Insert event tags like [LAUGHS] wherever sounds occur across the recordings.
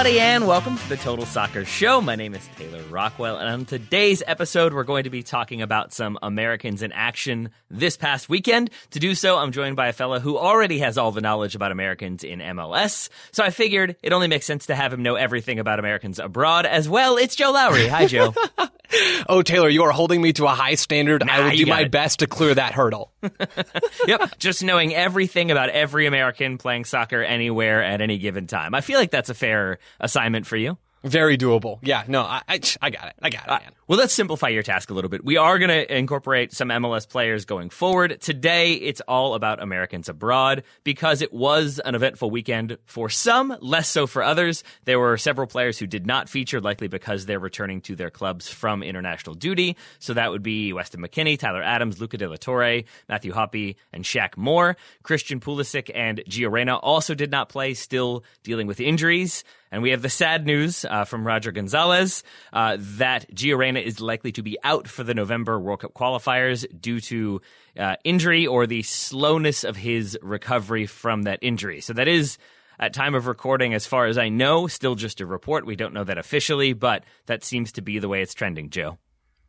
Everybody, and welcome to the Total Soccer Show. My name is Taylor Rockwell, and on today's episode, we're going to be talking about some Americans in action this past weekend. To do so, I'm joined by a fella who already has all the knowledge about Americans in MLS, so I figured it only makes sense to have him know everything about Americans abroad as well. It's Joe Lowery. Hi, Joe. [LAUGHS] [LAUGHS] Oh, Taylor, you are holding me to a high standard. Nah, I will do my it. best to clear that hurdle. [LAUGHS] yep, just knowing everything about every American playing soccer anywhere at any given time. I feel like that's a fair assignment for you. Very doable. Yeah, no, I, I, I got it. I got it, uh, man. Well, let's simplify your task a little bit. We are going to incorporate some MLS players going forward. Today, it's all about Americans abroad because it was an eventful weekend for some, less so for others. There were several players who did not feature, likely because they're returning to their clubs from international duty. So that would be Weston McKennie, Tyler Adams, Luca De La Torre, Matthew Hoppe, and Shaq Moore. Christian Pulisic and Gio Reyna also did not play, still dealing with injuries. And we have the sad news uh, from Roger Gonzalez uh, that Gio Reyna is likely to be out for the November World Cup qualifiers due to uh, injury or the slowness of his recovery from that injury. So that is. At time of recording, as far as I know, still just a report. We don't know that officially, but that seems to be the way it's trending, Joe.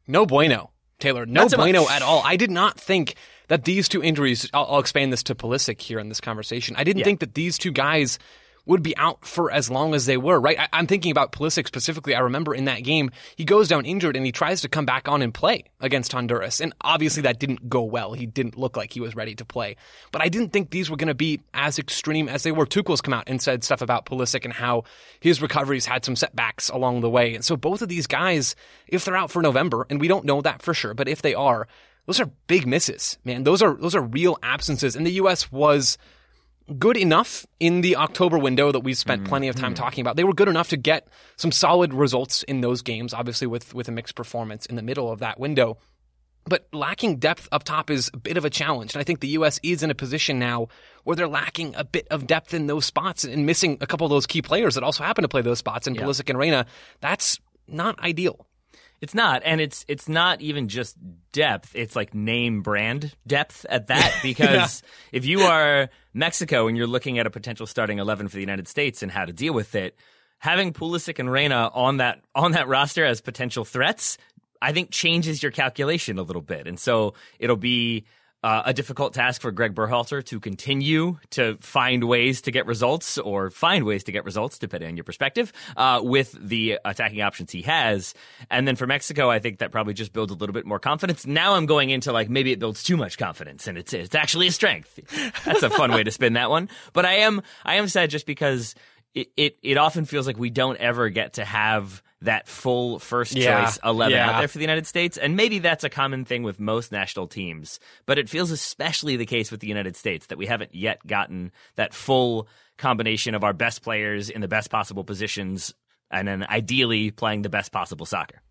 No bueno, Taylor. No so bueno much. at all. I did not think that these two injuries, I'll, I'll expand this to Pulisic here in this conversation. I didn't Yeah. think that these two guys would be out for as long as they were, right? I, I'm thinking about Pulisic specifically. I remember in that game, he goes down injured and he tries to come back on and play against Honduras. And obviously that didn't go well. He didn't look like he was ready to play. But I didn't think these were going to be as extreme as they were. Tuchel's come out and said stuff about Pulisic and how his recoveries had some setbacks along the way. And so both of these guys, if they're out for November, and we don't know that for sure, but if they are, those are big misses, man. Those are those are real absences. And the U.S. was good enough in the October window that we spent mm-hmm. plenty of time mm-hmm. talking about. They were good enough to get some solid results in those games, obviously with with a mixed performance in the middle of that window. But lacking depth up top is a bit of a challenge. And I think the U.S. is in a position now where they're lacking a bit of depth in those spots and missing a couple of those key players that also happen to play those spots in Pulisic and Reyna. That's not ideal. It's not, and it's it's not even just depth. It's like name brand depth at that. [LAUGHS] Because if you are Mexico and you're looking at a potential starting eleven for the United States and how to deal with it, having Pulisic and Reyna on that on that roster as potential threats, I think changes your calculation a little bit, and so it'll be. Uh, a difficult task for Greg Berhalter to continue to find ways to get results or find ways to get results, depending on your perspective, uh, with the attacking options he has. And then for Mexico, I think that probably just builds a little bit more confidence. Now I'm going into like maybe it builds too much confidence and it's it's actually a strength. That's a fun way to spin that one. But I am I am sad just because it, it, it often feels like we don't ever get to have that full first Yeah, choice 11 yeah. out there for the United States. And maybe that's a common thing with most national teams, but it feels especially the case with the United States that we haven't yet gotten that full combination of our best players in the best possible positions and then ideally playing the best possible soccer.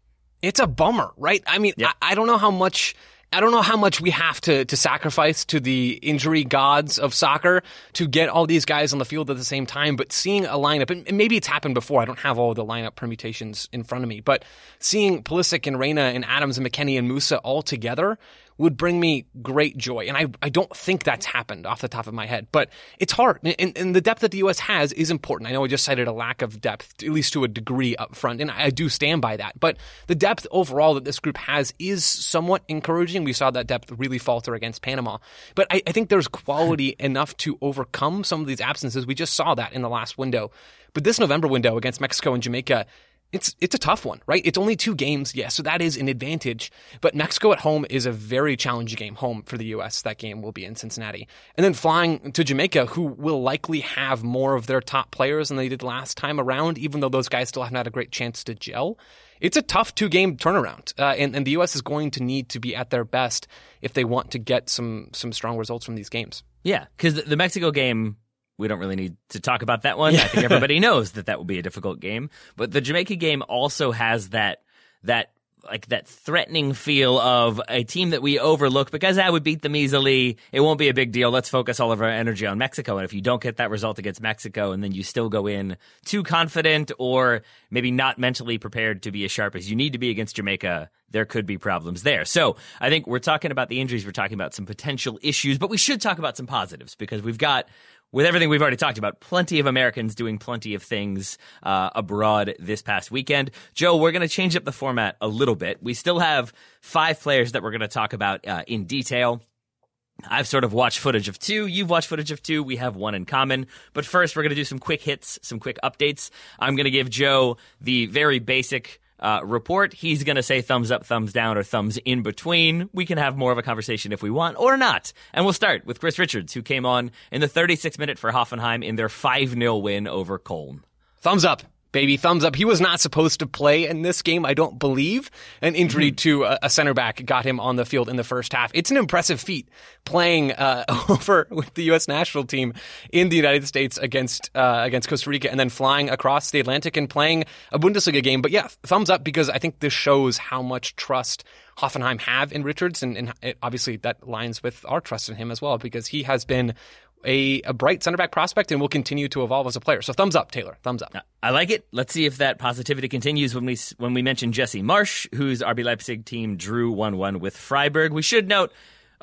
It's a bummer, right? I mean, Yep. I, I don't know how much I don't know how much we have to, to sacrifice to the injury gods of soccer to get all these guys on the field at the same time, but seeing a lineup, and maybe it's happened before, I don't have all the lineup permutations in front of me, but seeing Pulisic and Reyna and Adams and McKennie and Musah all together would bring me great joy. And I, I don't think that's happened off the top of my head, but it's hard. And, and the depth that the U.S. has is important. I know I just cited a lack of depth, at least to a degree up front, and I do stand by that. But the depth overall that this group has is somewhat encouraging. We saw that depth really falter against Panama. But I, I think there's quality [LAUGHS] enough to overcome some of these absences. We just saw that in the last window. But this November window against Mexico and Jamaica, it's it's a tough one, right? It's only two games, yes, so that is an advantage. But Mexico at home is a very challenging game home for the U.S. That game will be in Cincinnati, and then flying to Jamaica, who will likely have more of their top players than they did last time around, even though those guys still haven't had a great chance to gel. It's a tough two game turnaround, uh, and, and the U.S. is going to need to be at their best if they want to get some some strong results from these games. Yeah, because the Mexico game we don't really need to talk about that one. Yeah. I think [LAUGHS] everybody knows that that will be a difficult game. But the Jamaica game also has that that like that threatening feel of a team that we overlook because ah, I would beat them easily. It won't be a big deal. Let's focus all of our energy on Mexico. And if you don't get that result against Mexico and then you still go in too confident or maybe not mentally prepared to be as sharp as you need to be against Jamaica, there could be problems there. So I think we're talking about the injuries. We're talking about some potential issues, but we should talk about some positives because we've got with everything we've already talked about, plenty of Americans doing plenty of things uh, abroad this past weekend. Joe, we're going to change up the format a little bit. We still have five players that we're going to talk about uh, in detail. I've sort of watched footage of two. You've watched footage of two. We have one in common. But first, we're going to do some quick hits, some quick updates. I'm going to give Joe the very basic uh, report. He's going to say thumbs up, thumbs down, or thumbs in between. We can have more of a conversation if we want or not. And we'll start with Chris Richards, who came on in the 36th minute for Hoffenheim in their 5 0 win over Köln. Thumbs up baby thumbs up. He was not supposed to play in this game, I don't believe. An injury mm-hmm. to a, a, center back got him on the field in the first half. It's an impressive feat playing uh, [LAUGHS] over with the U.S. national team in the United States against uh, against Costa Rica, and then flying across the Atlantic and playing a Bundesliga game. But yeah, thumbs up because I think this shows how much trust Hoffenheim have in Richards, and, and it, obviously that lines with our trust in him as well because he has been a, a bright center back prospect and will continue to evolve as a player. So thumbs up, Taylor. Thumbs up. I like it. Let's see if that positivity continues when we when we mention Jesse Marsch, whose RB Leipzig team drew one one with Freiburg. We should note.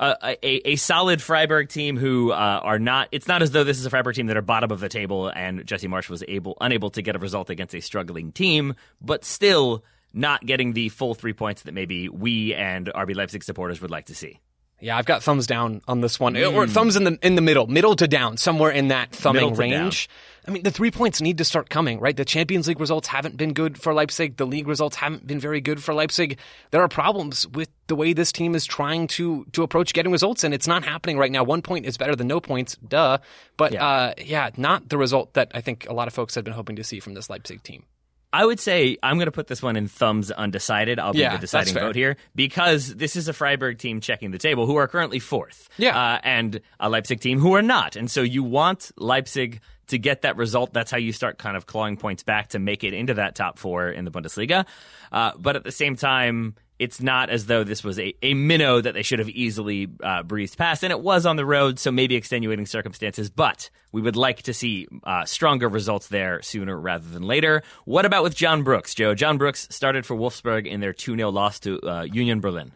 Uh, a, a solid Freiburg team who uh, are not. It's not as though this is a Freiburg team that are bottom of the table, and Jesse Marsch was able unable to get a result against a struggling team, but still not getting the full three points that maybe we and RB Leipzig supporters would like to see. Yeah, I've got thumbs down on this one, mm. or thumbs in the in the middle, middle to down, somewhere in that thumbing range. Down. I mean, the three points need to start coming, right? The Champions League results haven't been good for Leipzig. The league results haven't been very good for Leipzig. There are problems with the way this team is trying to to approach getting results, and it's not happening right now. One point is better than no points, duh. But yeah, uh, yeah not the result that I think a lot of folks had been hoping to see from this Leipzig team. I would say I'm going to put this one in thumbs undecided. I'll be yeah, the deciding vote here because this is a Freiburg team checking the table who are currently fourth. Yeah. Uh, and a Leipzig team who are not. And so you want Leipzig to get that result. That's how you start kind of clawing points back to make it into that top four in the Bundesliga. Uh, but at the same time, it's not as though this was a, a minnow that they should have easily uh, breezed past. And it was on the road, so maybe extenuating circumstances, but we would like to see uh, stronger results there sooner rather than later. What about with John Brooks, Joe? John Brooks started for Wolfsburg in their 2 0 loss to uh, Union Berlin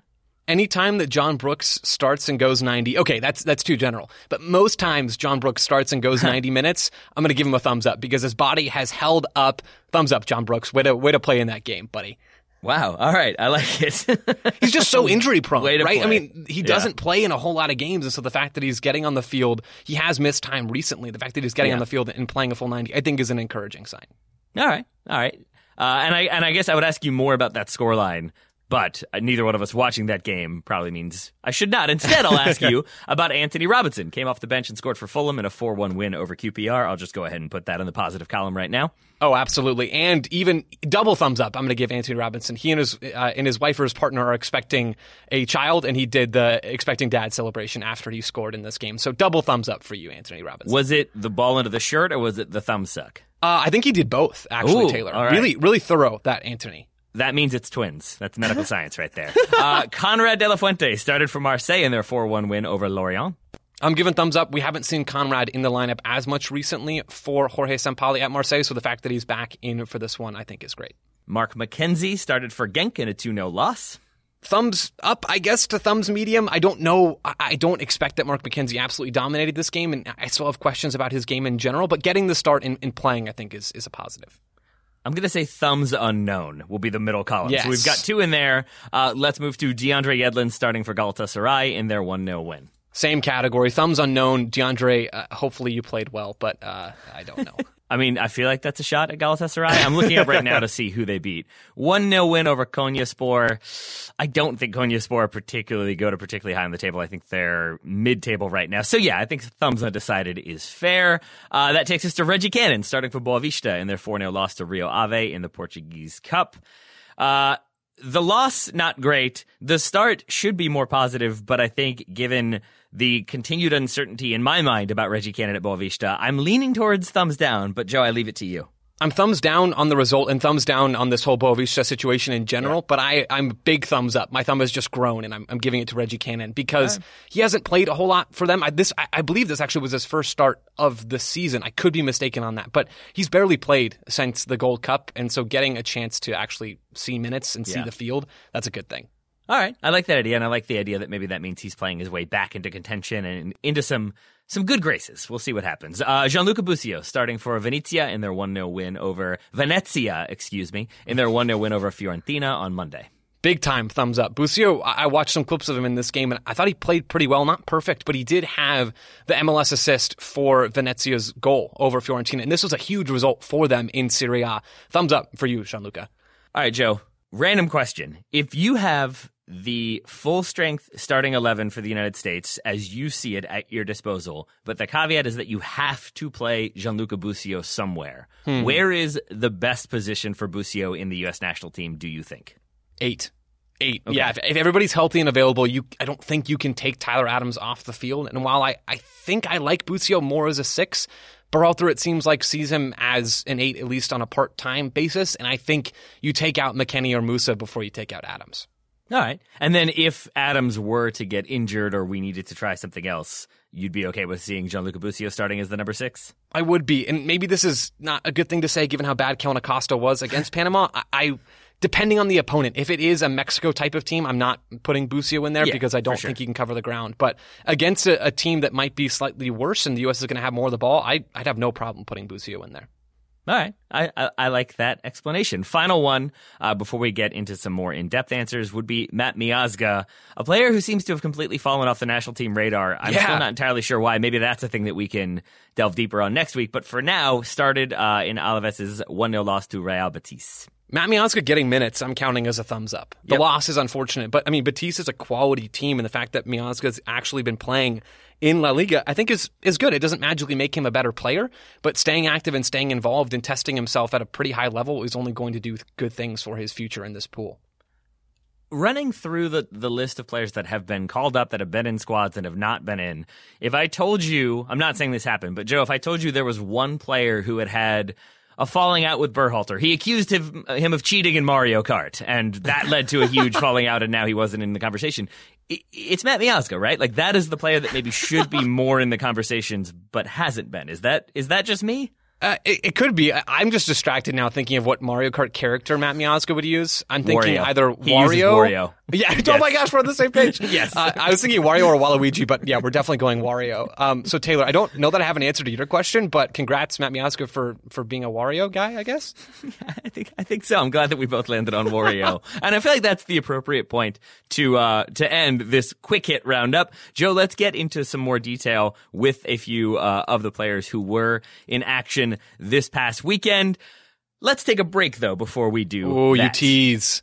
anytime that John Brooks starts and goes 90, okay, that's that's too general. But most times John Brooks starts and goes [LAUGHS] 90 minutes, I'm going to give him a thumbs up because his body has held up. Thumbs up, John Brooks. Way to way to play in that game, buddy. Wow. All right. I like it. [LAUGHS] he's just so injury prone, right? Play. I mean, he doesn't yeah. play in a whole lot of games. And so the fact that he's getting on the field, he has missed time recently. The fact that he's getting yeah. on the field and playing a full 90, I think is an encouraging sign. All right. All right. Uh, and I and I guess I would ask you more about that scoreline but neither one of us watching that game probably means I should not. Instead, I'll ask you [LAUGHS] about Antonee Robinson. Came off the bench and scored for Fulham in a 4 1 win over QPR. I'll just go ahead and put that in the positive column right now. Oh, absolutely. And even double thumbs up. I'm going to give Antonee Robinson. He and his, uh, and his wife or his partner are expecting a child, and he did the expecting dad celebration after he scored in this game. So double thumbs up for you, Antonee Robinson. Was it the ball into the shirt or was it the thumb suck? Uh, I think he did both, actually, Ooh, Taylor. Right. Really, really thorough, that Antonee. That means it's twins. That's medical [LAUGHS] science right there. Uh, Konrad De La Fuente started for Marseille in their 4 1 win over Lorient. I'm giving thumbs up. We haven't seen Konrad in the lineup as much recently for Jorge Sampaoli at Marseille, so the fact that he's back in for this one, I think, is great. Mark McKenzie started for Genk in a 2 0 loss. Thumbs up, I guess, to thumbs medium. I don't know. I don't expect that Mark McKenzie absolutely dominated this game, and I still have questions about his game in general, but getting the start in, in playing, I think, is, is a positive. I'm going to say thumbs unknown will be the middle column. Yes. So we've got two in there. Uh, let's move to DeAndre Yedlin starting for Galatasaray in their 1 0 win. Same category. Thumbs unknown. DeAndre, uh, hopefully you played well, but uh, I don't know. [LAUGHS] I mean, I feel like that's a shot at Galatasaray. I'm looking up right now to see who they beat. 1 0 win over Konyaspor. I don't think Konyaspor particularly go to particularly high on the table. I think they're mid table right now. So, yeah, I think thumbs undecided is fair. Uh, that takes us to Reggie Cannon starting for Boavista in their 4 0 loss to Rio Ave in the Portuguese Cup. Uh, the loss, not great. The start should be more positive, but I think given the continued uncertainty in my mind about Reggie Cannon at Boavista, I'm leaning towards thumbs down. But Joe, I leave it to you. I'm thumbs down on the result and thumbs down on this whole Boavista situation in general, yeah. but I, I'm big thumbs up. My thumb has just grown and I'm, I'm giving it to Reggie Cannon because right. he hasn't played a whole lot for them. I, this, I, I, believe this actually was his first start of the season. I could be mistaken on that, but he's barely played since the Gold Cup. And so getting a chance to actually see minutes and see the field, that's a good thing. All right, I like that idea, and I like the idea that maybe that means he's playing his way back into contention and into some some good graces. We'll see what happens. Uh, Gianluca Busio starting for Venezia in their 1 0 win over Venezia, excuse me, in their 1 0 win over Fiorentina on Monday. Big time thumbs up. Busio, I watched some clips of him in this game and I thought he played pretty well. Not perfect, but he did have the MLS assist for Venezia's goal over Fiorentina. And this was a huge result for them in Serie A. Thumbs up for you, Gianluca. All right, Joe. Random question. If you have the full strength starting 11 for the United States as you see it at your disposal. But the caveat is that you have to play Gianluca Busio somewhere. Hmm. Where is the best position for Busio in the U.S. national team, do you think? Eight. Eight. Okay. Yeah, if, if, everybody's healthy and available, you I don't think you can take Tyler Adams off the field. And while I, I think I like Busio more as a six, Berhalter, it seems like, sees him as an eight, at least on a part time basis. And I think you take out McKennie or Musah before you take out Adams. All right. And then if Adams were to get injured or we needed to try something else, you'd be okay with seeing Gianluca Busio starting as the number six? I would be. And maybe this is not a good thing to say given how bad Kellyn Acosta was against Panama. I, I, depending on the opponent, if it is a Mexico type of team, I'm not putting Busio in there yeah, because I don't sure. think he can cover the ground. But against a, a, team that might be slightly worse and the U.S. is going to have more of the ball, I, I'd have no problem putting Busio in there. All right. I, I, I, like that explanation. Final one, uh, before we get into some more in depth answers, would be Matt Miazga, a player who seems to have completely fallen off the national team radar. I'm yeah. still not entirely sure why. Maybe that's a thing that we can delve deeper on next week. But for now, started uh, in Alaves' 1 0 loss to Real Betis. Matt Miazga getting minutes, I'm counting as a thumbs up. The yep. loss is unfortunate, but I mean, Betis is a quality team, and the fact that Miazga's actually been playing in La Liga, I think is is good. It doesn't magically make him a better player, but staying active and staying involved and testing himself at a pretty high level is only going to do good things for his future in this pool. Running through the, the list of players that have been called up, that have been in squads and have not been in, if I told you, I'm not saying this happened, but Joe, if I told you there was one player who had had a falling out with Berhalter. He accused him, him of cheating in Mario Kart, and that led to a huge [LAUGHS] falling out, and now he wasn't in the conversation. It's Matt Miazga, right? Like that is the player that maybe should be more in the conversations, but hasn't been. Is that is that just me? Uh, it, it, could be. I'm just distracted now thinking of what Mario Kart character Matt Miazga would use. I'm thinking Wario. either he Wario. Wario. [LAUGHS] Yeah. Yes. Oh my gosh, we're on the same page. [LAUGHS] yes. Uh, I was thinking Wario or Waluigi, but yeah, we're definitely going Wario. Um, so Taylor, I don't know that I have an answer to your question, but congrats, Matt Miazga, for for being a Wario guy. I guess. Yeah, [LAUGHS] I think I think so. I'm glad that we both landed on Wario, and I feel like that's the appropriate point to uh, to end this quick hit roundup. Joe, let's get into some more detail with a few uh, of the players who were in action this past past weekend. Let's take a break though before we do. Oh, you tease.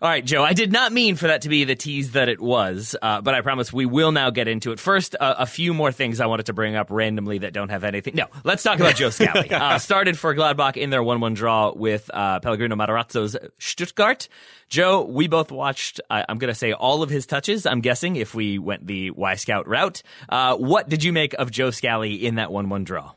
All right, Joe, I did not mean for that to be the tease that it was, uh, but I promise we will now get into it. First, uh, a few more things I wanted to bring up randomly that don't have anything. No, let's talk about Joe Scally. [LAUGHS] Uh, started for Gladbach in their 1 1 draw with uh, Pellegrino Matarazzo's Stuttgart. Joe, we both watched, I'm going to say all of his touches, I'm guessing, if we went the Wyscout route. Uh, what did you make of Joe Scally in that 1 1 draw?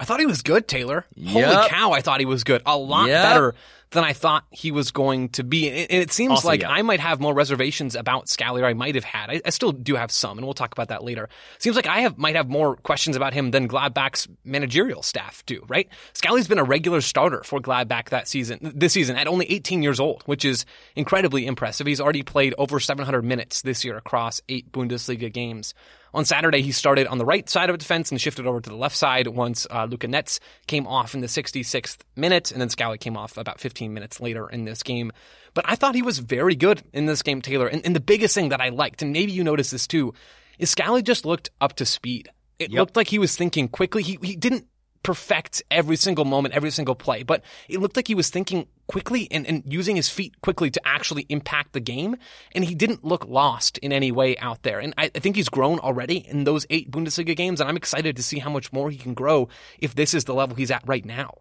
I thought he was good, Taylor. Yep. Holy cow, I thought he was good. A lot Yep. better than I thought he was going to be. And it seems Also, like yeah. I might have more reservations about Scally, or I might have had. I, I still do have some, and we'll talk about that later. Seems like I have might have more questions about him than Gladbach's managerial staff do, right? Scally's been a regular starter for Gladbach that season, this season, at only 18 years old, which is incredibly impressive. He's already played over 700 minutes this year across eight Bundesliga games. On Saturday, he started on the right side of defense and shifted over to the left side once uh, Luca Netz came off in the 66th minute, and then Scally came off about 15 minutes later in this game. But I thought he was very good in this game, Taylor. And, and the biggest thing that I liked, and maybe you noticed this too, is Scally just looked up to speed. It looked like he was thinking quickly. He, he didn't perfect every single moment, every single play, but it looked like he was thinking quickly and, and using his feet quickly to actually impact the game. And he didn't look lost in any way out there. And I, I think he's grown already in those eight Bundesliga games. And I'm excited to see how much more he can grow if this is the level he's at right now.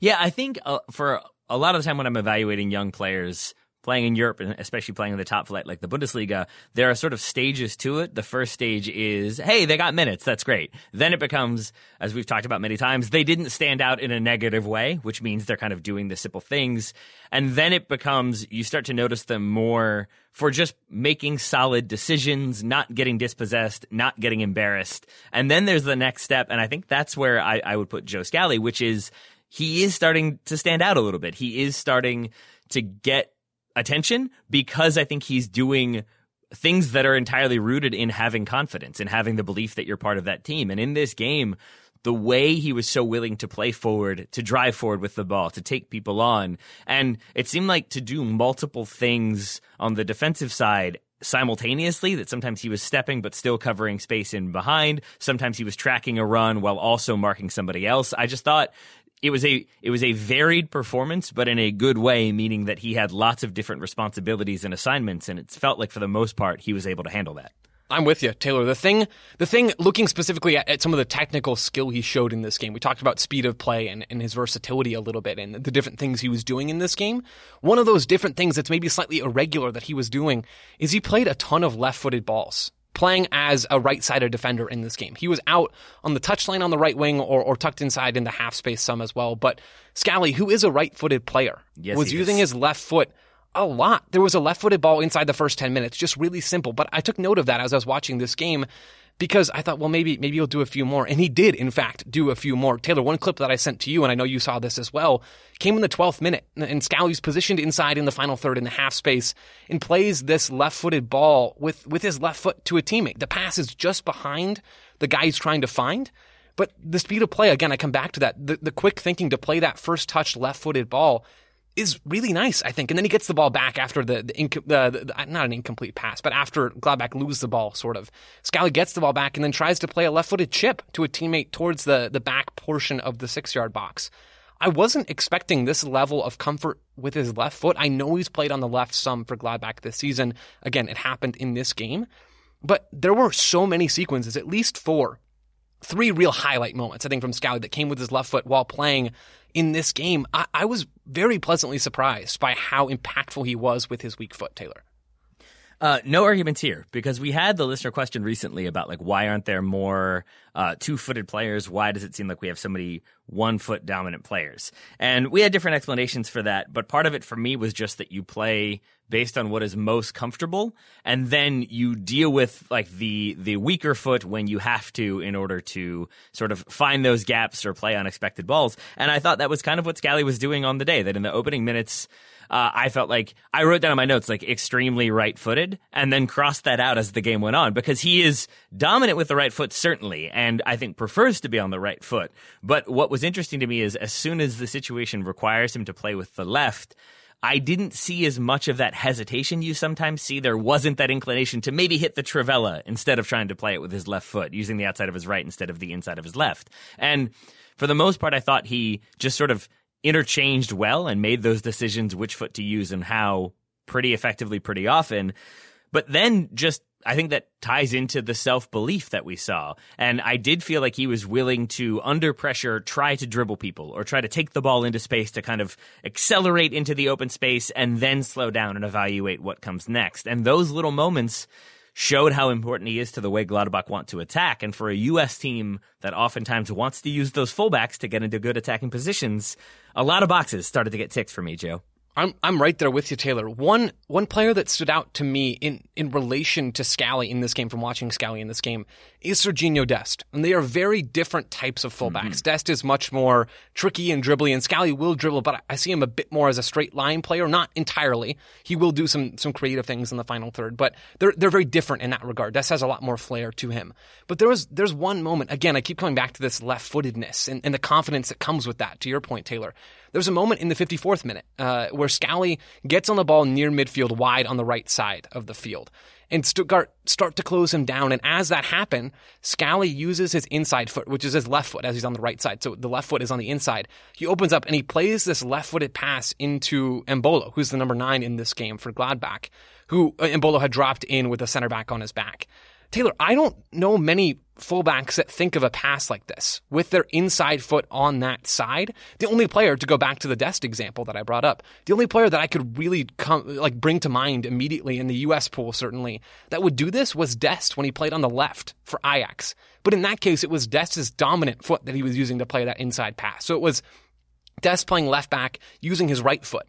Yeah, I think uh, for a lot of the time when I'm evaluating young players playing in Europe and especially playing in the top flight like the Bundesliga, there are sort of stages to it. The first stage is, hey, they got minutes. That's great. Then it becomes, as we've talked about many times, they didn't stand out in a negative way, which means they're kind of doing the simple things. And then it becomes, you start to notice them more for just making solid decisions, not getting dispossessed, not getting embarrassed. And then there's the next step. And I think that's where I, I would put Joe Scally, which is he is starting to stand out a little bit. He is starting to get attention because I think he's doing things that are entirely rooted in having confidence and having the belief that you're part of that team. And in this game, the way he was so willing to play forward, to drive forward with the ball, to take people on, and it seemed like to do multiple things on the defensive side simultaneously that sometimes he was stepping but still covering space in behind sometimes he was tracking a run while also marking somebody else i just thought it was a it was a varied performance, but in a good way, meaning that he had lots of different responsibilities and assignments, and it felt like for the most part he was able to handle that. I'm with you, Taylor. The thing, the thing, looking specifically at, at, some of the technical skill he showed in this game, we talked about speed of play and, and his versatility a little bit and the different things he was doing in this game. One of those different things that's maybe slightly irregular that he was doing is he played a ton of left footed balls. Playing as a right-sided defender in this game, he was out on the touchline on the right wing, or, or tucked inside in the half space some as well. But Scally, who is a right-footed player, Yes, was using is. his left foot a lot. There was a left footed ball inside the first 10 minutes, just really simple. But I took note of that as I was watching this game because I thought, well, maybe, maybe he'll do a few more. And he did, in fact, do a few more. Taylor, one clip that I sent to you, and I know you saw this as well, came in the 12th minute. And Scally's positioned inside in the final third in the half space and plays this left footed ball with, with his left foot to a teammate. The pass is just behind the guy he's trying to find. But the speed of play, again, I come back to that. The, the quick thinking to play that first touch left footed ball is really nice, I think. And then he gets the ball back after the, the, inco- the, the uh, not an incomplete pass, but after Gladbach loses the ball, sort of. Scally gets the ball back and then tries to play a left-footed chip to a teammate towards the, the back portion of the six-yard box. I wasn't expecting this level of comfort with his left foot. I know he's played on the left some for Gladbach this season. Again, it happened in this game. But there were so many sequences, at least four, three real highlight moments, I think, from Scally that came with his left foot while playing in this game. I, I was very pleasantly surprised by how impactful he was with his weak foot, Taylor. Uh, no arguments here because we had the listener question recently about like why aren't there more uh, two-footed players? Why does it seem like we have so many one foot dominant players. And we had different explanations for that, but part of it for me was just that you play based on what is most comfortable and then you deal with like the the weaker foot when you have to in order to sort of find those gaps or play unexpected balls. And I thought that was kind of what Scally was doing on the day that in the opening minutes uh, I felt like I wrote down in my notes like extremely right footed and then crossed that out as the game went on because he is dominant with the right foot, certainly, and I think prefers to be on the right foot. But what was interesting to me is as soon as the situation requires him to play with the left, I didn't see as much of that hesitation you sometimes see. There wasn't that inclination to maybe hit the trivela instead of trying to play it with his left foot, using the outside of his right instead of the inside of his left. And for the most part, I thought he just sort of interchanged well and made those decisions which foot to use and how pretty effectively pretty often. But then just I think that ties into the self belief that we saw. And I did feel like he was willing to, under pressure, try to dribble people or try to take the ball into space to kind of accelerate into the open space and then slow down and evaluate what comes next. And those little moments showed how important he is to the way Gladbach want to attack. And for a U.S. team that oftentimes wants to use those fullbacks to get into good attacking positions, a lot of boxes started to get ticked for me, Joe. I'm I'm right there with you, Taylor. One one player that stood out to me in, in relation to Scally in this game from watching Scally in this game is Serginho Dest. And they are very different types of fullbacks. Mm-hmm. Dest is much more tricky and dribbly, and Scally will dribble, but I see him a bit more as a straight line player, not entirely. He will do some some creative things in the final third, but they're they're very different in that regard. Dest has a lot more flair to him. But there was there's one moment, again, I keep coming back to this left footedness and, and the confidence that comes with that, to your point, Taylor. There's a moment in the 54th minute uh, where Scally gets on the ball near midfield, wide on the right side of the field. And Stuttgart start to close him down. And as that happened, Scally uses his inside foot, which is his left foot, as he's on the right side. So the left foot is on the inside. He opens up and he plays this left footed pass into Embolo, who's the number nine in this game for Gladbach, who uh, Embolo had dropped in with a center back on his back. Taylor, I don't know many fullbacks that think of a pass like this with their inside foot on that side. The only player to go back to the Dest example that I brought up, the only player that I could really come like bring to mind immediately in the US pool certainly that would do this was Dest when he played on the left for Ajax. But in that case it was Dest's dominant foot that he was using to play that inside pass. So it was Dest playing left back using his right foot.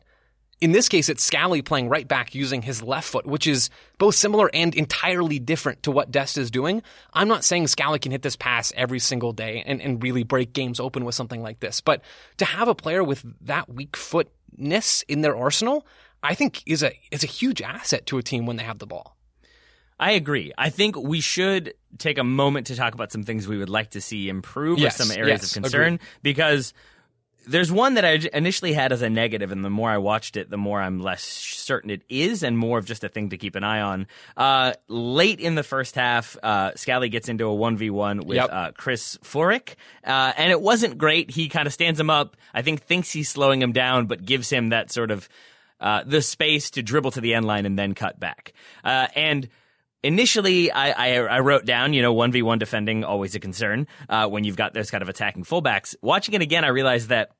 In this case, it's Scally playing right back using his left foot, which is both similar and entirely different to what Dest is doing. I'm not saying Scally can hit this pass every single day and, and really break games open with something like this, but to have a player with that weak footness in their arsenal, I think is a is a huge asset to a team when they have the ball. I agree. I think we should take a moment to talk about some things we would like to see improve yes, or some areas yes, of concern agreed. because there's one that I initially had as a negative, and the more I watched it, the more I'm less certain it is, and more of just a thing to keep an eye on. Uh, late in the first half, uh, Scally gets into a 1v1 with yep. uh, Chris Führich, uh, and it wasn't great. He kind of stands him up, I think thinks he's slowing him down, but gives him that sort of uh, the space to dribble to the end line and then cut back. Uh, and initially I, I, I, wrote down, you know, 1v1 defending, always a concern uh, when you've got those kind of attacking fullbacks. Watching it again, I realized that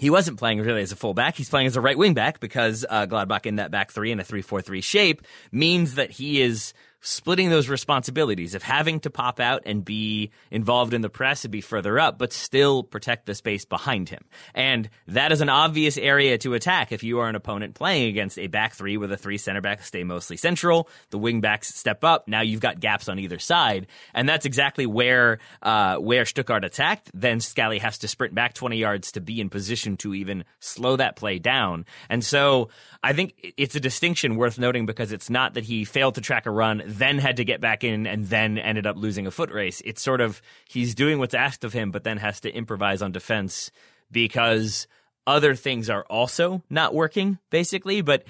he wasn't playing really as a fullback. He's playing as a right wing back because uh, Gladbach in that back three in a 3-4-3 shape means that he is splitting those responsibilities of having to pop out and be involved in the press and be further up, but still protect the space behind him. And that is an obvious area to attack if you are an opponent playing against a back three with a three center back stay mostly central. The wing backs step up. Now you've got gaps on either side. And that's exactly where, uh, where Stuttgart attacked. Then Scally has to sprint back 20 yards to be in position to even slow that play down. And so I think it's a distinction worth noting because it's not that he failed to track a run, then had to get back in, and then ended up losing a foot race. It's sort of he's doing what's asked of him, but then has to improvise on defense because other things are also not working, basically. But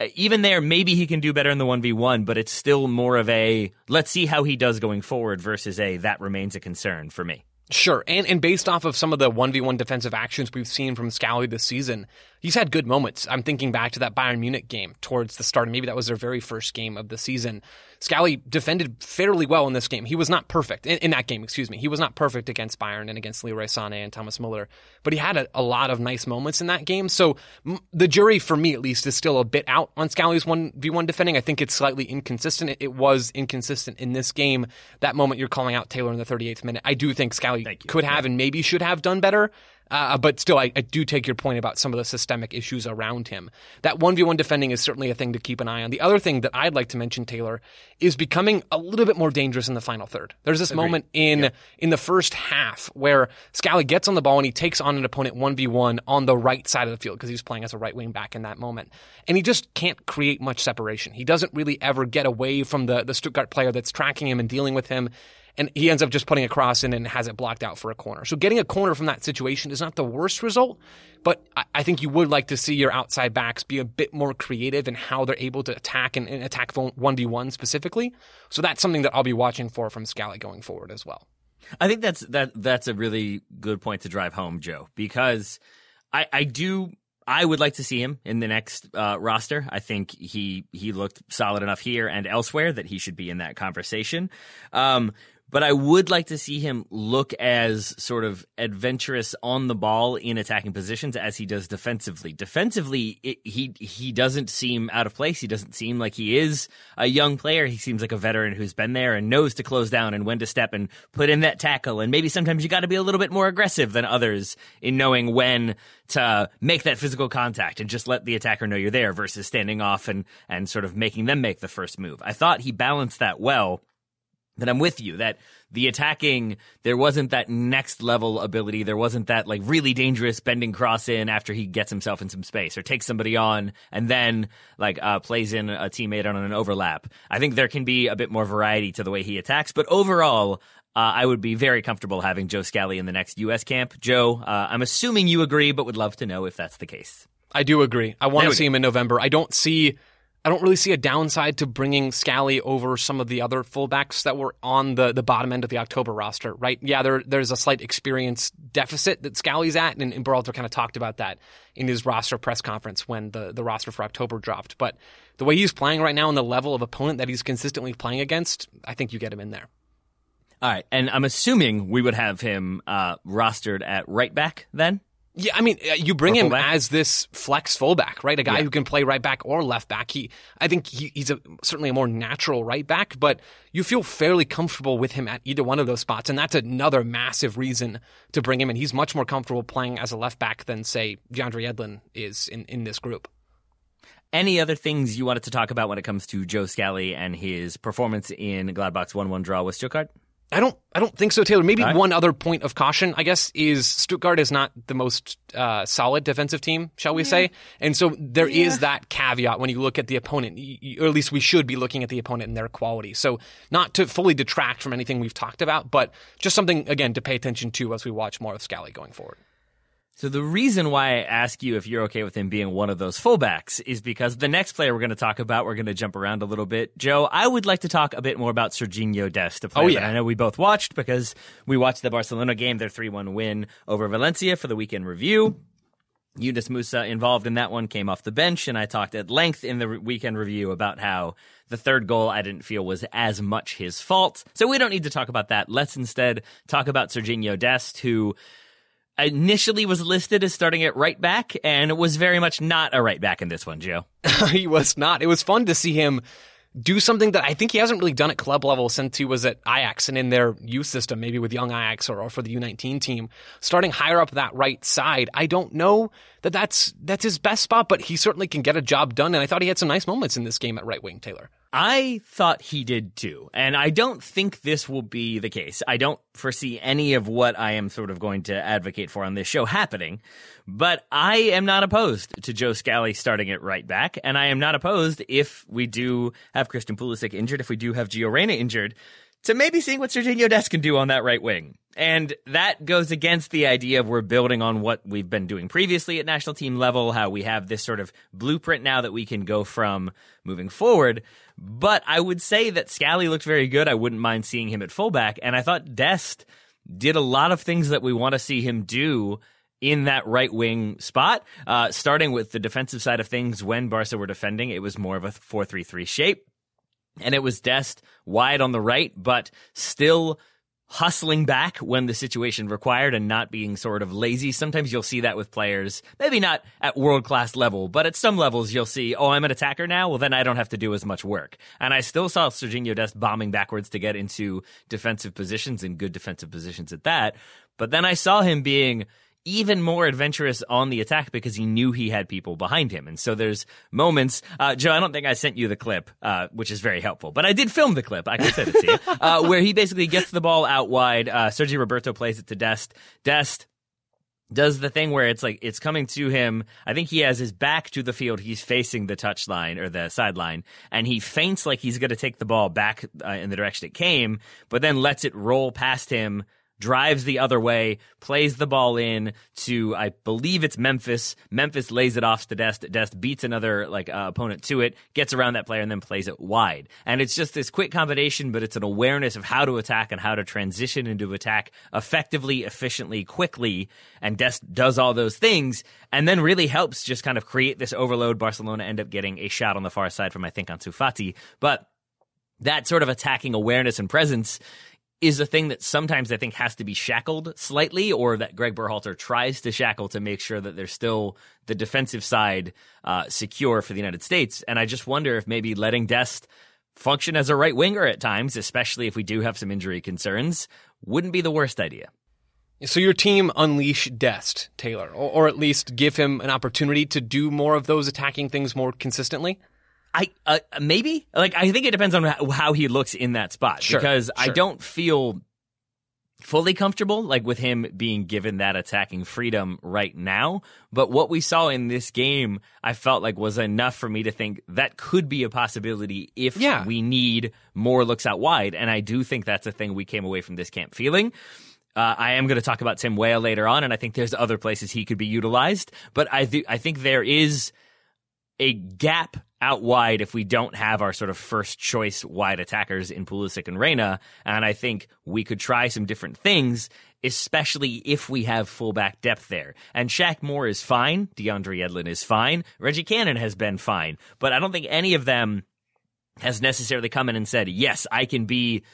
uh, even there, maybe he can do better in the 1v1, but it's still more of a let's see how he does going forward versus a that remains a concern for me. Sure. And and based off of some of the 1v1 defensive actions we've seen from Scally this season, he's had good moments. I'm thinking back to that Bayern Munich game towards the start. Maybe that was their very first game of the season. Scally defended fairly well in this game. He was not perfect in, in, that game, excuse me. He was not perfect against Bayern and against Leroy Sané and Thomas Muller, but he had a, a lot of nice moments in that game. So m- the jury, for me at least, is still a bit out on Scally's 1v1 defending. I think it's slightly inconsistent. It, it, was inconsistent in this game. That moment you're calling out Taylor in the 38th minute, I do think Scally could have yeah. and maybe should have done better. Uh, but still, I, I, do take your point about some of the systemic issues around him. That 1v1 defending is certainly a thing to keep an eye on. The other thing that I'd like to mention, Taylor, is becoming a little bit more dangerous in the final third. There's this Agreed. moment in yeah. in the first half where Scally gets on the ball and he takes on an opponent 1v1 on the right side of the field because he's playing as a right wing back in that moment. And he just can't create much separation. He doesn't really ever get away from the, the Stuttgart player that's tracking him and dealing with him and he ends up just putting a cross in and has it blocked out for a corner. So getting a corner from that situation is not the worst result, but I think you would like to see your outside backs be a bit more creative in how they're able to attack and, and attack 1v1 specifically. So that's something that I'll be watching for from Scally going forward as well. I think that's that that's a really good point to drive home, Joe, because I, I do I would like to see him in the next uh, roster. I think he he looked solid enough here and elsewhere that he should be in that conversation. Um, but I would like to see him look as sort of adventurous on the ball in attacking positions as he does defensively. Defensively, it, he he doesn't seem out of place. He doesn't seem like he is a young player. He seems like a veteran who's been there and knows to close down and when to step and put in that tackle. And maybe sometimes you got to be a little bit more aggressive than others in knowing when to make that physical contact and just let the attacker know you're there versus standing off and and sort of making them make the first move. I thought he balanced that well that I'm with you that the attacking there wasn't that next level ability there wasn't that like really dangerous bending cross in after he gets himself in some space or takes somebody on and then like uh, plays in a teammate on an overlap I think there can be a bit more variety to the way he attacks but overall uh, I would be very comfortable having Joe Scally in the next U.S. camp. Joe, uh, I'm assuming you agree, but would love to know if that's the case. I do agree. I want to see go. him in November. I don't see I don't really see a downside to bringing Scally over some of the other fullbacks that were on the, the bottom end of the October roster, right? Yeah, there, there's a slight experience deficit that Scally's at, and, and Berhalter kind of talked about that in his roster press conference when the, the roster for October dropped. But the way he's playing right now and the level of opponent that he's consistently playing against, I think you get him in there. All right, and I'm assuming we would have him uh, rostered at right back then. Yeah, I mean, uh, you bring him as this flex fullback, right? A guy yeah. who can play right back or left back. He, I think he, he's a, certainly a more natural right back, but you feel fairly comfortable with him at either one of those spots, and that's another massive reason to bring him in. He's much more comfortable playing as a left back than say DeAndre Yedlin is in in this group. Any other things you wanted to talk about when it comes to Joe Scally and his performance in Gladbach's one-one draw with Stuttgart? I don't. I don't think so, Taylor. Maybe right. one other point of caution, I guess, is Stuttgart is not the most uh, solid defensive team, shall we yeah. say? And so there yeah. is that caveat when you look at the opponent, or at least we should be looking at the opponent and their quality. So not to fully detract from anything we've talked about, but just something again to pay attention to as we watch more of Scally going forward. So the reason why I ask you if you're okay with him being one of those fullbacks is because the next player we're going to talk about, we're going to jump around a little bit. Joe, I would like to talk a bit more about Serginho Dest, a oh, player oh, yeah. that I know we both watched because we watched the Barcelona game, their 3-1 win over Valencia for the weekend review. Yunus Musah involved in that one came off the bench, and I talked at length in the weekend review about how the third goal I didn't feel was as much his fault. So we don't need to talk about that. Let's instead talk about Serginho Dest, who initially was listed as starting at right back and was very much not a right back in this one, Joe. [LAUGHS] he was not. It was fun to see him do something that I think he hasn't really done at club level since he was at Ajax and in their youth system, maybe with young Ajax or, or for the U19 team, starting higher up that right side. I don't know that that's, that's his best spot, but he certainly can get a job done. And I thought he had some nice moments in this game at right wing, Taylor. I thought he did too. And I don't think this will be the case. I don't foresee any of what I am sort of going to advocate for on this show happening. But I am not opposed to Joe Scally starting at right back. And I am not opposed if we do have Christian Pulisic injured, if we do have Gio Reyna injured, to maybe seeing what Serginho Dest can do on that right wing. And that goes against the idea of we're building on what we've been doing previously at national team level, how we have this sort of blueprint now that we can go from moving forward. But I would say that Scally looked very good. I wouldn't mind seeing him at fullback. And I thought Dest did a lot of things that we want to see him do in that right wing spot. Uh, starting with the defensive side of things, when Barca were defending, it was more of a 4 3 3 shape. And it was Dest wide on the right, but still hustling back when the situation required and not being sort of lazy. Sometimes you'll see that with players, maybe not at world class level, but at some levels you'll see, oh, I'm an attacker now. Well, then I don't have to do as much work. And I still saw Serginho Dest bombing backwards to get into defensive positions and good defensive positions at that. But then I saw him being even more adventurous on the attack because he knew he had people behind him. And so there's moments, uh, Joe, I don't think I sent you the clip, uh, which is very helpful, but I did film the clip. I can send it to you, [LAUGHS] uh, where he basically gets the ball out wide. Uh, Sergi Roberto plays it to Dest. Dest does the thing where it's like it's coming to him. I think he has his back to the field. He's facing the touchline or the sideline, and he feints like he's going to take the ball back uh, in the direction it came, but then lets it roll past him drives the other way, plays the ball in to I believe it's Memphis. Memphis lays it off to Dest. Dest beats another like uh, opponent to it, gets around that player, and then plays it wide. And it's just this quick combination, but it's an awareness of how to attack and how to transition into attack effectively, efficiently, quickly. And Dest does all those things, and then really helps just kind of create this overload. Barcelona end up getting a shot on the far side from I think Ansu Fati, but that sort of attacking awareness and presence is a thing that sometimes I think has to be shackled slightly, or that Greg Berhalter tries to shackle to make sure that there's still the defensive side uh, secure for the United States. And I just wonder if maybe letting Dest function as a right winger at times, especially if we do have some injury concerns, wouldn't be the worst idea. So your team unleash Dest, Taylor, or, or at least give him an opportunity to do more of those attacking things more consistently? I uh, maybe like I think it depends on how he looks in that spot sure, because sure. I don't feel fully comfortable like with him being given that attacking freedom right now but what we saw in this game I felt like was enough for me to think that could be a possibility if yeah. we need more looks out wide and I do think that's a thing we came away from this camp feeling uh, I am going to talk about Tim Weah later on, and I think there's other places he could be utilized. But I th- I think there is a gap out wide if we don't have our sort of first choice wide attackers in Pulisic and Reyna. And I think we could try some different things, especially if we have fullback depth there. And Shaq Moore is fine. DeAndre Yedlin is fine. Reggie Cannon has been fine. But I don't think any of them has necessarily come in and said, yes, I can be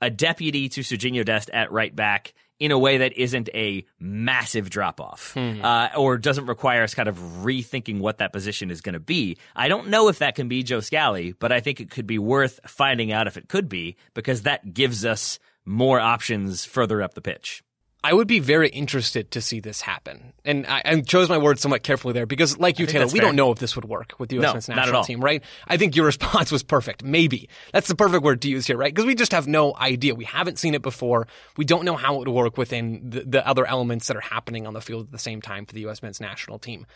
a deputy to Sergiño Dest at right back in a way that isn't a massive drop off hmm. uh, or doesn't require us kind of rethinking what that position is going to be. I don't know if that can be Joe Scally, but I think it could be worth finding out if it could be because that gives us more options further up the pitch. I would be very interested to see this happen. And I, I chose my words somewhat carefully there because, like you, Taylor, we fair. don't know if this would work with the U.S. No, men's national team, right? I think your [LAUGHS] response was perfect. Maybe. That's the perfect word to use here, right? Because we just have no idea. We haven't seen it before. We don't know how it would work within the, the other elements that are happening on the field at the same time for the U.S. men's national team.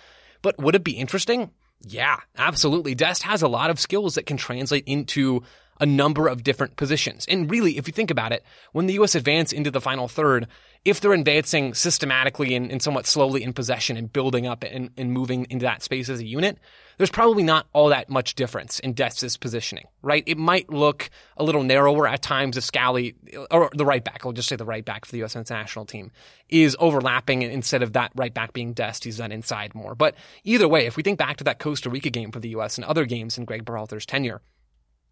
But would it be interesting? Yeah, absolutely. Dest has a lot of skills that can translate into a number of different positions. And really, if you think about it, when the U.S. advance into the final third, if they're advancing systematically and, and somewhat slowly in possession and building up and, and, moving into that space as a unit, there's probably not all that much difference in Dest's positioning, right? It might look a little narrower at times if Scally, or the right back, I'll just say the right back for the U.S. national team, is overlapping instead of that right back being Dest, he's then inside more. But either way, if we think back to that Costa Rica game for the U.S. and other games in Greg Berhalter's tenure,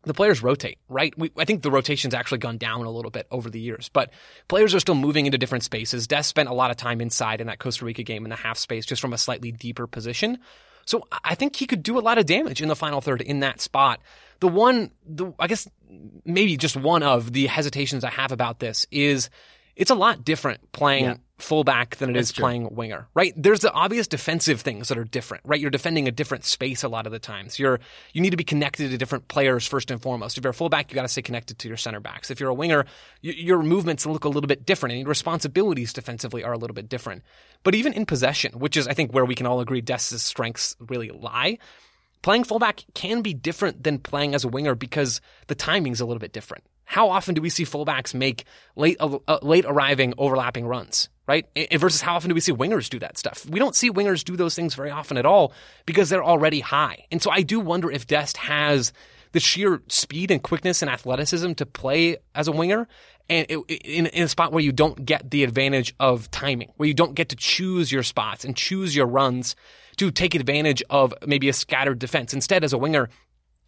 the players rotate, right? We, I think the rotation's actually gone down a little bit over the years, but players are still moving into different spaces. Des spent a lot of time inside in that Costa Rica game in the half space, just from a slightly deeper position. So I think he could do a lot of damage in the final third in that spot. The one, the, I guess maybe just one of the hesitations I have about this is it's a lot different playing Yeah. fullback than it is That's true. playing winger, right? There's the obvious defensive things that are different, right? You're defending a different space a lot of the times. You're you need to be connected to different players first and foremost. If you're a fullback, you got to stay connected to your center backs. If you're a winger, your movements look a little bit different, and your responsibilities defensively are a little bit different. But even in possession, which is I think where we can all agree Dest's strengths really lie. Playing fullback can be different than playing as a winger because the timing's a little bit different. How often do we see fullbacks make late uh, late arriving overlapping runs, right? Versus how often do we see wingers do that stuff? We don't see wingers do those things very often at all because they're already high. And so I do wonder if Dest has the sheer speed and quickness and athleticism to play as a winger and it, in, in a spot where you don't get the advantage of timing, where you don't get to choose your spots and choose your runs to take advantage of maybe a scattered defense. Instead, as a winger,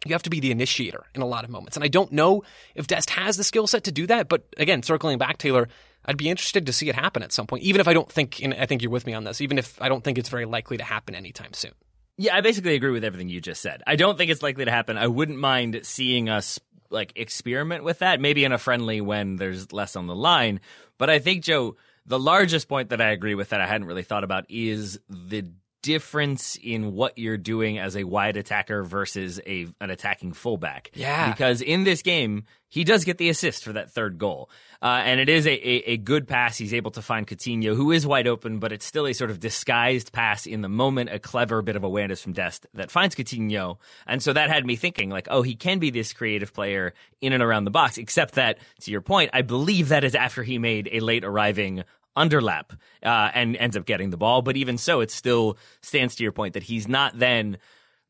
you have to be the initiator in a lot of moments. And I don't know if Dest has the skill set to do that. But again, circling back, Taylor, I'd be interested to see it happen at some point, even if I don't think, and I think you're with me on this, even if I don't think it's very likely to happen anytime soon. Yeah, I basically agree with everything you just said. I don't think it's likely to happen. I wouldn't mind seeing us like experiment with that, maybe in a friendly when there's less on the line. But I think Joe, the largest point that I agree with that I hadn't really thought about is the difference in what you're doing as a wide attacker versus a an attacking fullback. Yeah. Because in this game, he does get the assist for that third goal. Uh, and it is a, a, a, good pass. He's able to find Coutinho, who is wide open, but it's still a sort of disguised pass in the moment, a clever bit of awareness from Dest that finds Coutinho. And so that had me thinking, like, oh, he can be this creative player in and around the box, except that, to your point, I believe that is after he made a late arriving underlap uh, and ends up getting the ball. But even so, it still stands to your point that he's not then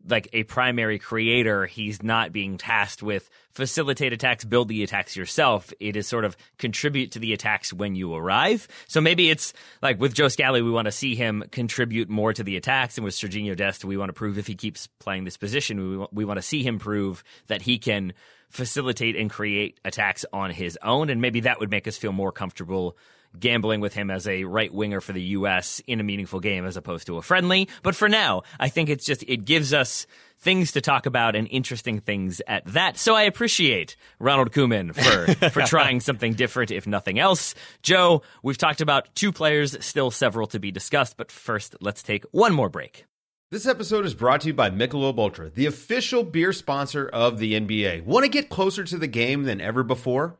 like a primary creator. He's not being tasked with facilitate attacks, build the attacks yourself. It is sort of contribute to the attacks when you arrive. So maybe it's like with Joe Scally, we want to see him contribute more to the attacks. And with Sergiño Dest, we want to prove if he keeps playing this position, we, we want to see him prove that he can facilitate and create attacks on his own. And maybe that would make us feel more comfortable gambling with him as a right winger for the U.S. in a meaningful game as opposed to a friendly. But for now, I think it's just, it gives us things to talk about and interesting things at that. So I appreciate Ronald Koeman for, for [LAUGHS] trying something different, if nothing else. Joe, we've talked about two players, still several to be discussed, but first, let's take one more break. This episode is brought to you by Michelob Ultra, the official beer sponsor of the NBA. Want to get closer to the game than ever before?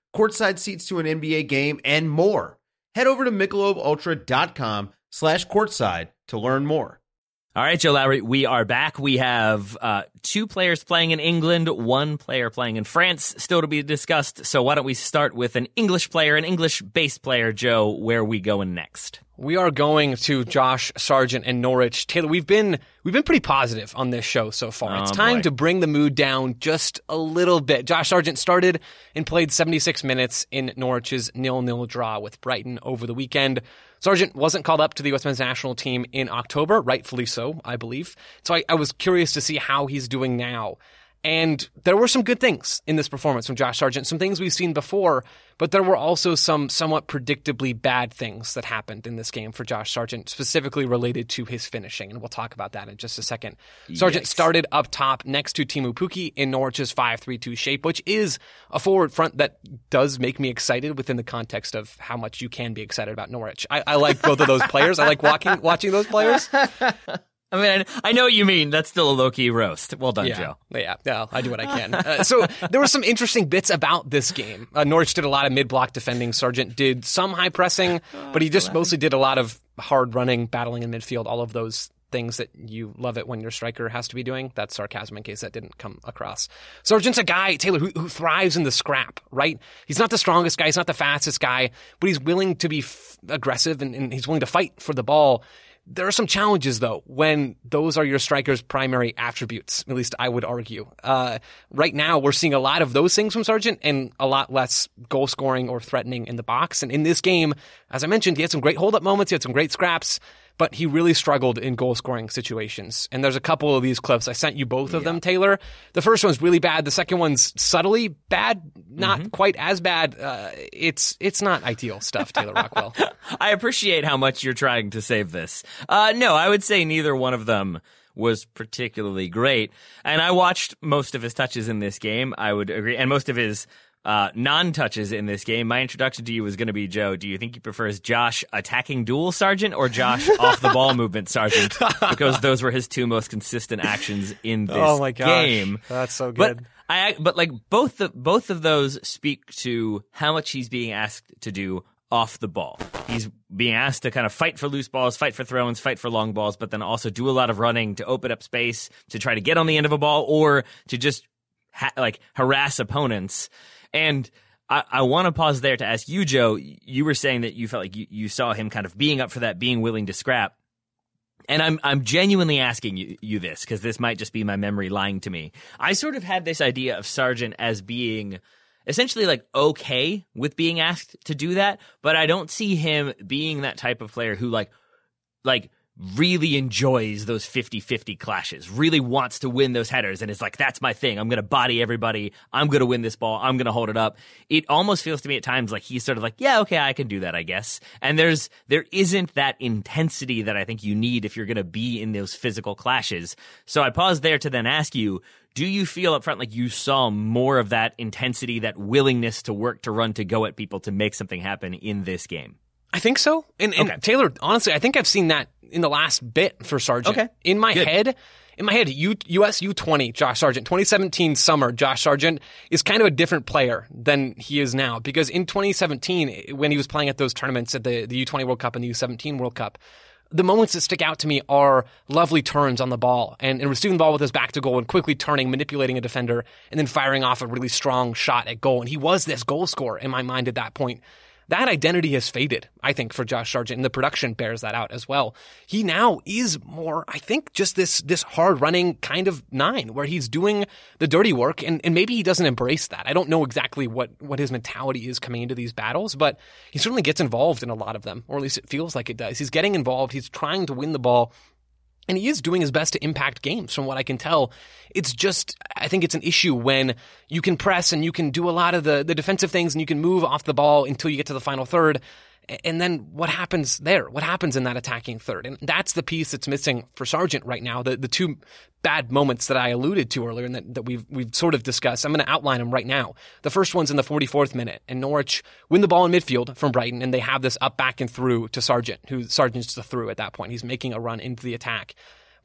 courtside seats to an NBA game, and more. Head over to michelobultra.com slash courtside to learn more. All right, Joe Lowery, we are back. We have uh, two players playing in England, one player playing in France, still to be discussed. So why don't we start with an English player, an English-based player, Joe? Where are we going next? We are going to Josh Sargent and Norwich. Taylor, we've been we've been pretty positive on this show so far. Oh, it's time boy. to bring the mood down just a little bit. Josh Sargent started and played 76 minutes in Norwich's nil-nil draw with Brighton over the weekend. Sargent wasn't called up to the U.S. men's national team in October, rightfully so, I believe. So I, I was curious to see how he's doing now. And there were some good things in this performance from Josh Sargent, some things we've seen before, but there were also some somewhat predictably bad things that happened in this game for Josh Sargent, specifically related to his finishing. And we'll talk about that in just a second. Sargent Yikes. started up top next to Teemu Pukki in Norwich's 5-3-2 shape, which is a forward front that does make me excited within the context of how much you can be excited about Norwich. I, I like both of those players. I like walking, watching those players. [LAUGHS] I mean, I know what you mean. That's still a low key roast. Well done, yeah. Joe. Yeah, yeah, I do what I can. Uh, so there were some interesting bits about this game. Uh, Norwich did a lot of mid-block defending. Sargent did some high pressing, [LAUGHS] but he just mostly did a lot of hard running, battling in midfield, all of those things that you love it when your striker has to be doing. That's sarcasm in case that didn't come across. Sargent's a guy, Taylor, who, who thrives in the scrap, right? He's not the strongest guy, he's not the fastest guy, but he's willing to be f- aggressive and, and he's willing to fight for the ball. There are some challenges though when those are your striker's primary attributes. At least I would argue. Uh, right now, we're seeing a lot of those things from Sargent and a lot less goal scoring or threatening in the box. And in this game, as I mentioned, he had some great hold up moments. He had some great scraps, but he really struggled in goal scoring situations. And there's a couple of these clips. I sent you both of them, Taylor. The first one's really bad. The second one's subtly bad, not quite as bad. Uh, it's it's not ideal stuff, Taylor Rockwell. [LAUGHS] I appreciate how much you're trying to save this. Uh, no, I would say neither one of them was particularly great. And I watched most of his touches in this game. I would agree. And most of his uh, non touches in this game. My introduction to you was going to be Joe. Do you think he prefers Josh attacking duel Sargent or Josh [LAUGHS] off the ball movement Sargent? Because those were his two most consistent actions in [LAUGHS] this Oh my gosh. game. That's so But good. I but like both the both of those speak to how much he's being asked to do off the ball. He's being asked to kind of fight for loose balls, fight for throw-ins, fight for long balls, but then also do a lot of running to open up space to try to get on the end of a ball or to just ha- like harass opponents. And I, I want to pause there to ask you, Joe. You were saying that you felt like you, you saw him kind of being up for that, being willing to scrap. And I'm I'm genuinely asking you, you this because this might just be my memory lying to me. I sort of had this idea of Sargent as being essentially like okay with being asked to do that, but I don't see him being that type of player who like like really enjoys those 50-50 clashes, really wants to win those headers and is like that's my thing. I'm going to body everybody. I'm going to win this ball. I'm going to hold it up. It almost feels to me at times like he's sort of like, yeah, okay, I can do that, I guess. And there's there isn't that intensity that I think you need if you're going to be in those physical clashes. So I pause there to then ask you, do you feel up front like you saw more of that intensity, that willingness to work, to run, to go at people to make something happen in this game? I think so. And, and Okay. Taylor, honestly, I think I've seen that in the last bit for Sargent. Okay. In my Good. head, in my head, U, US U20, Josh Sargent, 2017 summer, Josh Sargent is kind of a different player than he is now because in 2017, when he was playing at those tournaments at the, the U20 World Cup and the U17 World Cup, the moments that stick out to me are lovely turns on the ball and, and receiving the ball with his back to goal and quickly turning, manipulating a defender, and then firing off a really strong shot at goal. And he was this goal scorer in my mind at that point. That identity has faded, I think, for Josh Sargent, and the production bears that out as well. He now is more, I think, just this this hard running kind of nine, where he's doing the dirty work, and, and maybe he doesn't embrace that. I don't know exactly what what his mentality is coming into these battles, but he certainly gets involved in a lot of them, or at least it feels like it does. He's getting involved. He's trying to win the ball. And he is doing his best to impact games from what I can tell. It's just, I think it's an issue when you can press and you can do a lot of the, the defensive things and you can move off the ball until you get to the final third. And then what happens there? What happens in that attacking third? And that's the piece that's missing for Sargent right now. The, the two bad moments that I alluded to earlier and that, that we've, we've sort of discussed. I'm going to outline them right now. The first one's in the 44th minute and Norwich win the ball in midfield from Brighton and they have this up, back and through to Sargent, who Sargent's the through at that point. He's making a run into the attack.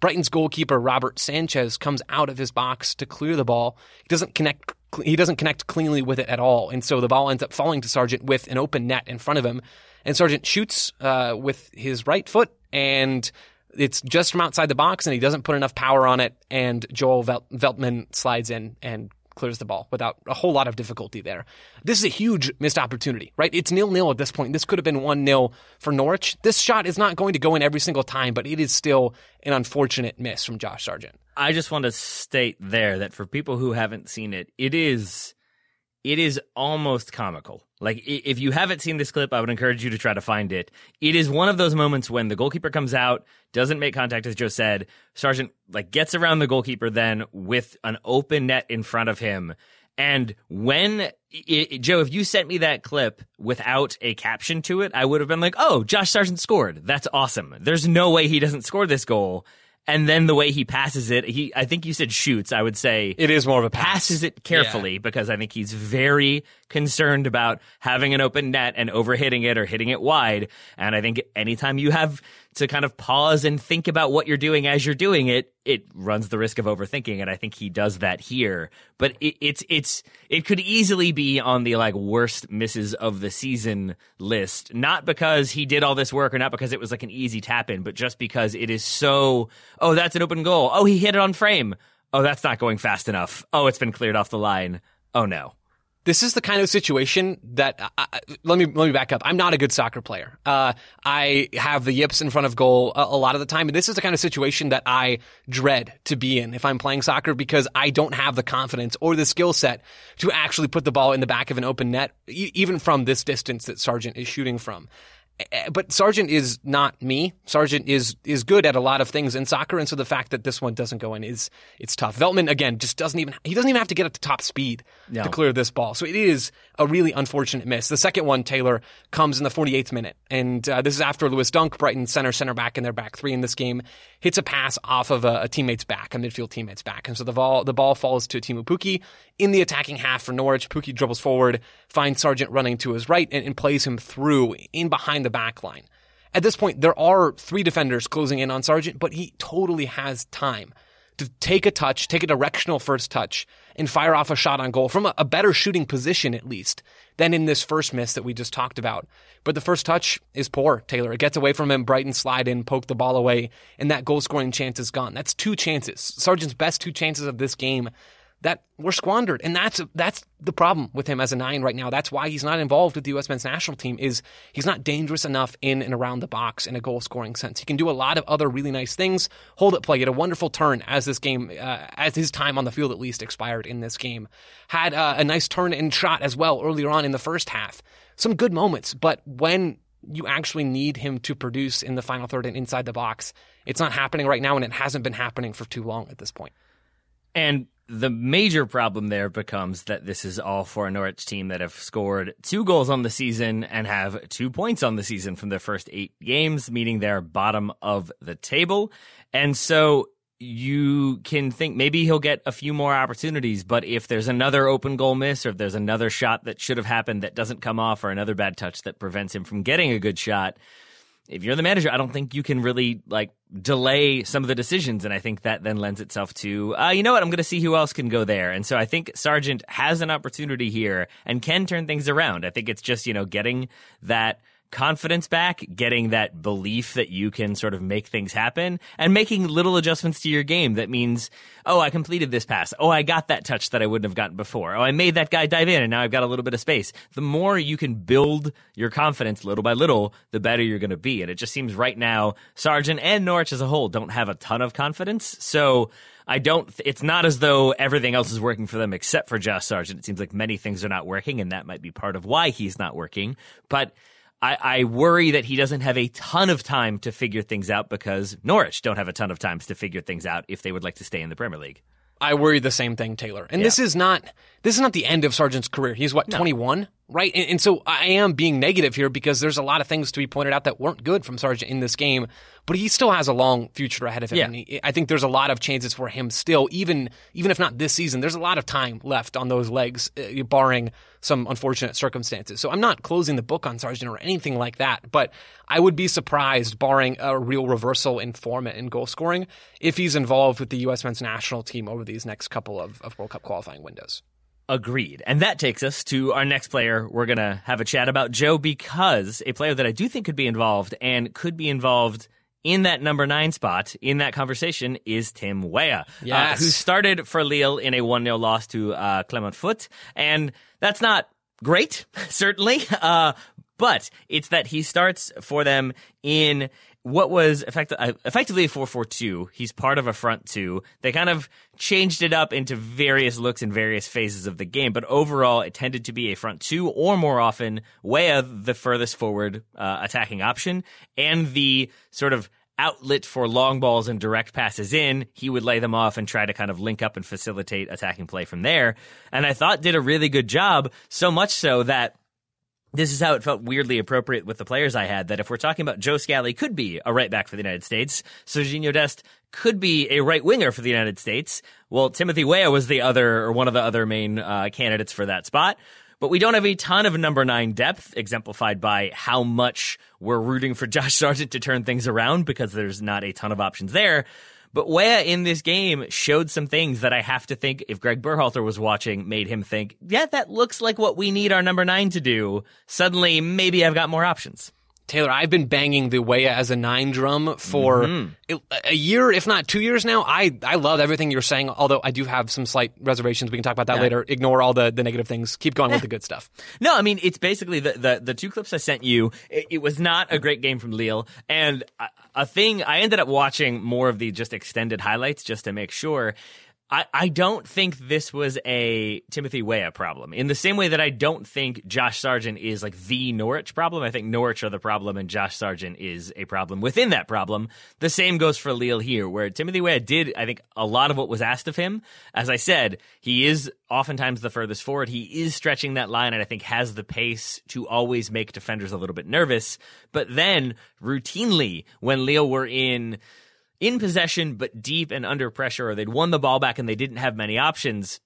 Brighton's goalkeeper Robert Sanchez comes out of his box to clear the ball. He doesn't connect. He doesn't connect cleanly with it at all, and so the ball ends up falling to Sargent with an open net in front of him. And Sargent shoots uh, with his right foot, and it's just from outside the box, and he doesn't put enough power on it. And Joel Vel- Veltman slides in and clears the ball without a whole lot of difficulty there. This is a huge missed opportunity, right? It's nil nil at this point. This could have been 1 0 for Norwich. This shot is not going to go in every single time, but it is still an unfortunate miss from Josh Sargent. I just want to state there that for people who haven't seen it, it is it is almost comical. Like if you haven't seen this clip, I would encourage you to try to find it. It is one of those moments when the goalkeeper comes out, doesn't make contact as Joe said. Sargent like gets around the goalkeeper then with an open net in front of him. And when i i Joe, if you sent me that clip without a caption to it, I would have been like, "Oh, Josh Sargent scored. That's awesome." There's no way he doesn't score this goal. And then the way he passes it, he I think you said shoots. I would say It is more of a pass. passes it carefully because I think he's very concerned about having an open net and overhitting it or hitting it wide. And I think anytime you have to kind of pause and think about what you're doing as you're doing it, it runs the risk of overthinking. And I think he does that here. But it, it's it's it could easily be on the like worst misses of the season list, not because he did all this work or not because it was like an easy tap in, but just because it is so. Oh, that's an open goal. Oh, he hit it on frame. Oh, that's not going fast enough. Oh, it's been cleared off the line. Oh no. This is the kind of situation that I, let me let me back up. I'm not a good soccer player. Uh, I have the yips in front of goal a, a lot of the time, and this is the kind of situation that I dread to be in if I'm playing soccer because I don't have the confidence or the skill set to actually put the ball in the back of an open net, e- even from this distance that Sargent is shooting from. Eh, But Sargent is not me. Sargent is is good at a lot of things in soccer, and so the fact that this one doesn't go in is it's tough. Veltman again just doesn't even he doesn't even have to get up to top speed No. to clear this ball. So it is a really unfortunate miss. The second one, Taylor, comes in the 48th minute, and uh, this is after Lewis Dunk, Brighton center center back in their back three in this game, hits a pass off of a, a teammate's back, a midfield teammate's back, and so the ball the ball falls to Teemu Pukki in the attacking half for Norwich. Pukki dribbles forward, finds Sargent running to his right, and, and plays him through in behind the back line. At this point, there are three defenders closing in on Sargent, but he totally has time to take a touch, take a directional first touch, and fire off a shot on goal from a, a better shooting position, at least, than in this first miss that we just talked about. But the first touch is poor, Taylor. It gets away from him, Brighton slide in, poke the ball away, and that goal scoring chance is gone. That's two chances. Sargent's best two chances of this game that were squandered. And that's that's the problem with him as a nine right now. That's why he's not involved with the U.S. men's national team. Is he's not dangerous enough in and around the box in a goal scoring sense. He can do a lot of other really nice things. Hold it play. Had a wonderful turn as this game, uh, as his time on the field at least expired in this game. Had uh, a nice turn and shot as well earlier on in the first half. Some good moments, but when you actually need him to produce in the final third and inside the box, it's not happening right now, and it hasn't been happening for too long at this point. And the major problem there becomes that this is all for a Norwich team that have scored two goals on the season and have two points on the season from their first eight games, meaning they're bottom of the table. And so you can think maybe he'll get a few more opportunities, but if there's another open goal miss or if there's another shot that should have happened that doesn't come off or another bad touch that prevents him from getting a good shot, if you're the manager, I don't think you can really like delay some of the decisions. And I think that then lends itself to, uh, you know what, I'm going to see who else can go there. And so I think Sargent has an opportunity here and can turn things around. I think it's just, you know, getting that confidence back, getting that belief that you can sort of make things happen, and making little adjustments to your game. That means, oh, I completed this pass. Oh, I got that touch that I wouldn't have gotten before. Oh, I made that guy dive in, and now I've got a little bit of space. The more you can build your confidence little by little, the better you're going to be. And it just seems right now, Sargent and Norwich as a whole don't have a ton of confidence. So, I don't. It's not as though everything else is working for them except for Josh Sargent. It seems like many things are not working, and that might be part of why he's not working. But I, I, worry that he doesn't have a ton of time to figure things out because Norwich don't have a ton of times to figure things out if they would like to stay in the Premier League. I worry the same thing, Taylor. And yeah. this is not this is not the end of Sargent's career. He's what no. 21, right? And, and, so I am being negative here because there's a lot of things to be pointed out that weren't good from Sargent in this game, but he still has a long future ahead of him. Yeah. He, I think there's a lot of chances for him still, even even if not this season. There's a lot of time left on those legs, uh, barring some unfortunate circumstances. So I'm not closing the book on Sargent or anything like that, but I would be surprised, barring a real reversal in form and goal scoring, if he's involved with the U.S. men's national team over these next couple of, of World Cup qualifying windows. Agreed. And that takes us to our next player we're going to have a chat about, Joe, because a player that I do think could be involved and could be involved in that number nine spot in that conversation is Tim Weah, yes. uh, who started for Lille in a 1 0 loss to uh, Clermont Foot. And that's not great, [LAUGHS] certainly, uh, but it's that he starts for them in what was effect- uh, effectively a 4-4-2. He's part of a front two. They kind of changed it up into various looks in various phases of the game, but overall it tended to be a front two or more often Weah the furthest forward uh, attacking option and the sort of outlet for long balls and direct passes in, he would lay them off and try to kind of link up and facilitate attacking play from there. And I thought did a really good job, so much so that this is how it felt weirdly appropriate with the players I had. That if we're talking about Joe Scally could be a right back for the United States, Sergiño Dest could be a right winger for the United States. Well, Timothy Weah was the other or one of the other main uh, candidates for that spot. But we don't have a ton of number nine depth, exemplified by how much we're rooting for [LAUGHS] Josh Sargent to turn things around because there's not a ton of options there. But Weah in this game showed some things that I have to think if Greg Berhalter was watching made him think, yeah, that looks like what we need our number nine to do. Suddenly, maybe I've got more options. Taylor, I've been banging the Weah as a nine drum for mm-hmm. a year, if not two years now. I, I love everything you're saying, although I do have some slight reservations. We can talk about that yeah. later. Ignore all the, the negative things. Keep going with the good stuff. [LAUGHS] No, I mean, it's basically the, the, the two clips I sent you. It, it, was not a great game from Lille. And a, a thing, I ended up watching more of the just extended highlights just to make sure. I, I don't think this was a Timothy Weah problem. In the same way that I don't think Josh Sargent is like the Norwich problem. I think Norwich are the problem and Josh Sargent is a problem within that problem. The same goes for Lille here, where Timothy Weah did, I think, a lot of what was asked of him. As I said, he is oftentimes the furthest forward. He is stretching that line and I think has the pace to always make defenders a little bit nervous. But then routinely when Lille were in in possession but deep and under pressure, or they'd won the ball back and they didn't have many options,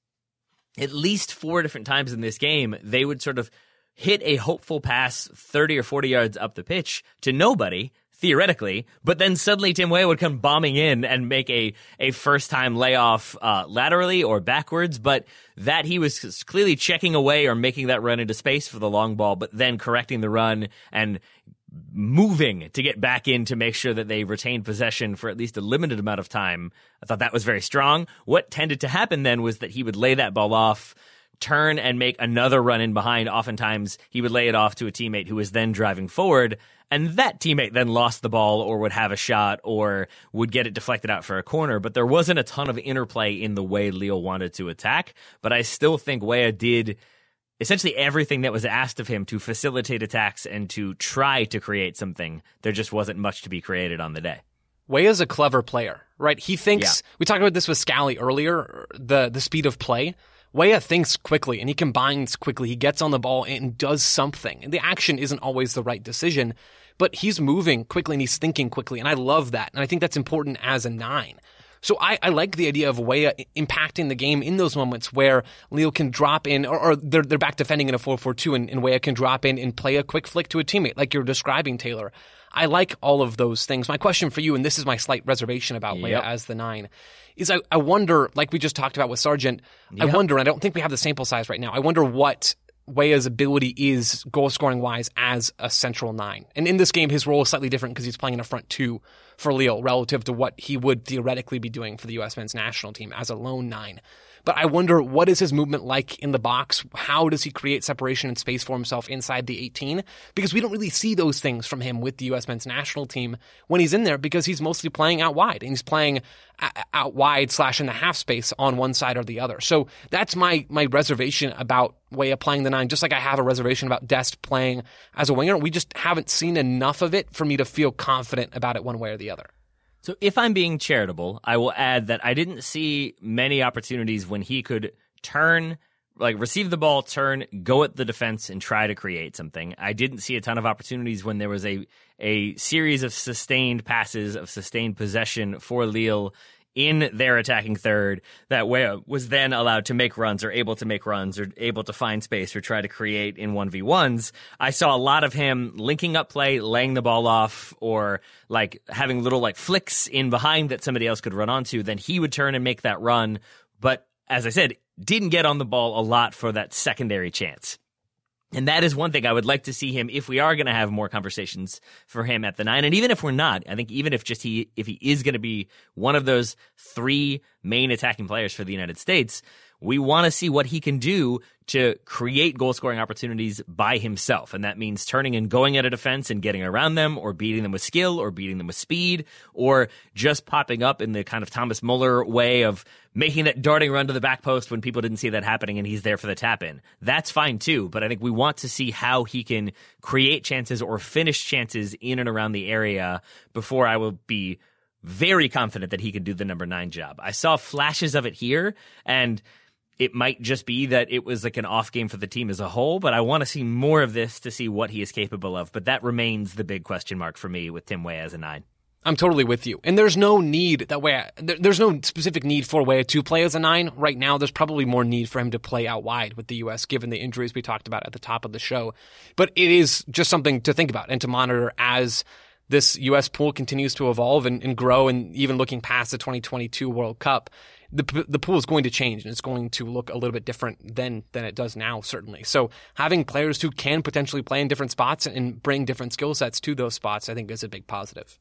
at least four different times in this game, they would sort of hit a hopeful pass 30 or 40 yards up the pitch to nobody theoretically, but then suddenly Tim Weah would come bombing in and make a, a first time layoff uh, laterally or backwards, but that he was clearly checking away or making that run into space for the long ball, but then correcting the run and moving to get back in to make sure that they retained possession for at least a limited amount of time. I thought that was very strong. What tended to happen then was that he would lay that ball off turn and make another run in behind. Oftentimes, he would lay it off to a teammate who was then driving forward, and that teammate then lost the ball or would have a shot or would get it deflected out for a corner. But there wasn't a ton of interplay in the way Lille wanted to attack. But I still think Weah did essentially everything that was asked of him to facilitate attacks and to try to create something. There just wasn't much to be created on the day. Weah's a clever player, right? He thinks, yeah. we talked about this with Scally earlier, the, the speed of play. Weah thinks quickly and he combines quickly. He gets on the ball and does something. And the action isn't always the right decision, but he's moving quickly and he's thinking quickly. And I love that. And I think that's important as a nine. So I, I like the idea of Weah impacting the game in those moments where Lille can drop in, or, or they're, they're back defending in a 4-4-2 and, and Weah can drop in and play a quick flick to a teammate like you're describing, Taylor. I like all of those things. My question for you, and this is my slight reservation about yep. Weah as the nine, is I, I wonder, like we just talked about with Sargent, yep. I wonder, and I don't think we have the sample size right now, I wonder what Weah's ability is goal scoring wise as a central nine. And in this game, his role is slightly different because he's playing in a front two for Lille relative to what he would theoretically be doing for the U.S. men's national team as a lone nine. But I wonder what is his movement like in the box? How does he create separation and space for himself inside the 18? Because we don't really see those things from him with the U.S. men's national team when he's in there because he's mostly playing out wide and he's playing out wide slash in the half space on one side or the other. So that's my my reservation about Weah playing the nine, just like I have a reservation about Dest playing as a winger. We just haven't seen enough of it for me to feel confident about it one way or the other. So if I'm being charitable, I will add that I didn't see many opportunities when he could turn like receive the ball, turn, go at the defense and try to create something. I didn't see a ton of opportunities when there was a a series of sustained passes of sustained possession for Lille in their attacking third that uh, was then allowed to make runs or able to make runs or able to find space or try to create in 1v1s. I saw a lot of him linking up play, laying the ball off or like having little like flicks in behind that somebody else could run onto. Then he would turn and make that run. But as I said, didn't get on the ball a lot for that secondary chance. And that is one thing I would like to see him if we are going to have more conversations for him at the nine. And even if we're not, I think even if just he, if he is going to be one of those three main attacking players for the United States, we want to see what he can do to create goal scoring opportunities by himself. And that means turning and going at a defense and getting around them or beating them with skill or beating them with speed or just popping up in the kind of Thomas Muller way of making that darting run to the back post when people didn't see that happening and he's there for the tap in. That's fine too. But I think we want to see how he can create chances or finish chances in and around the area before I will be very confident that he can do the number nine job. I saw flashes of it here and it might just be that it was like an off game for the team as a whole, but I want to see more of this to see what he is capable of. But that remains the big question mark for me with Tim Weah as a nine. I'm totally with you. And there's no need that way. There's no specific need for Weah to play as a nine right now. There's probably more need for him to play out wide with the U.S. given the injuries we talked about at the top of the show. But it is just something to think about and to monitor as this U.S. pool continues to evolve and, and grow and even looking past the 2022 World Cup the the pool is going to change and it's going to look a little bit different than than it does now certainly. So having players who can potentially play in different spots and bring different skill sets to those spots I think is a big positive.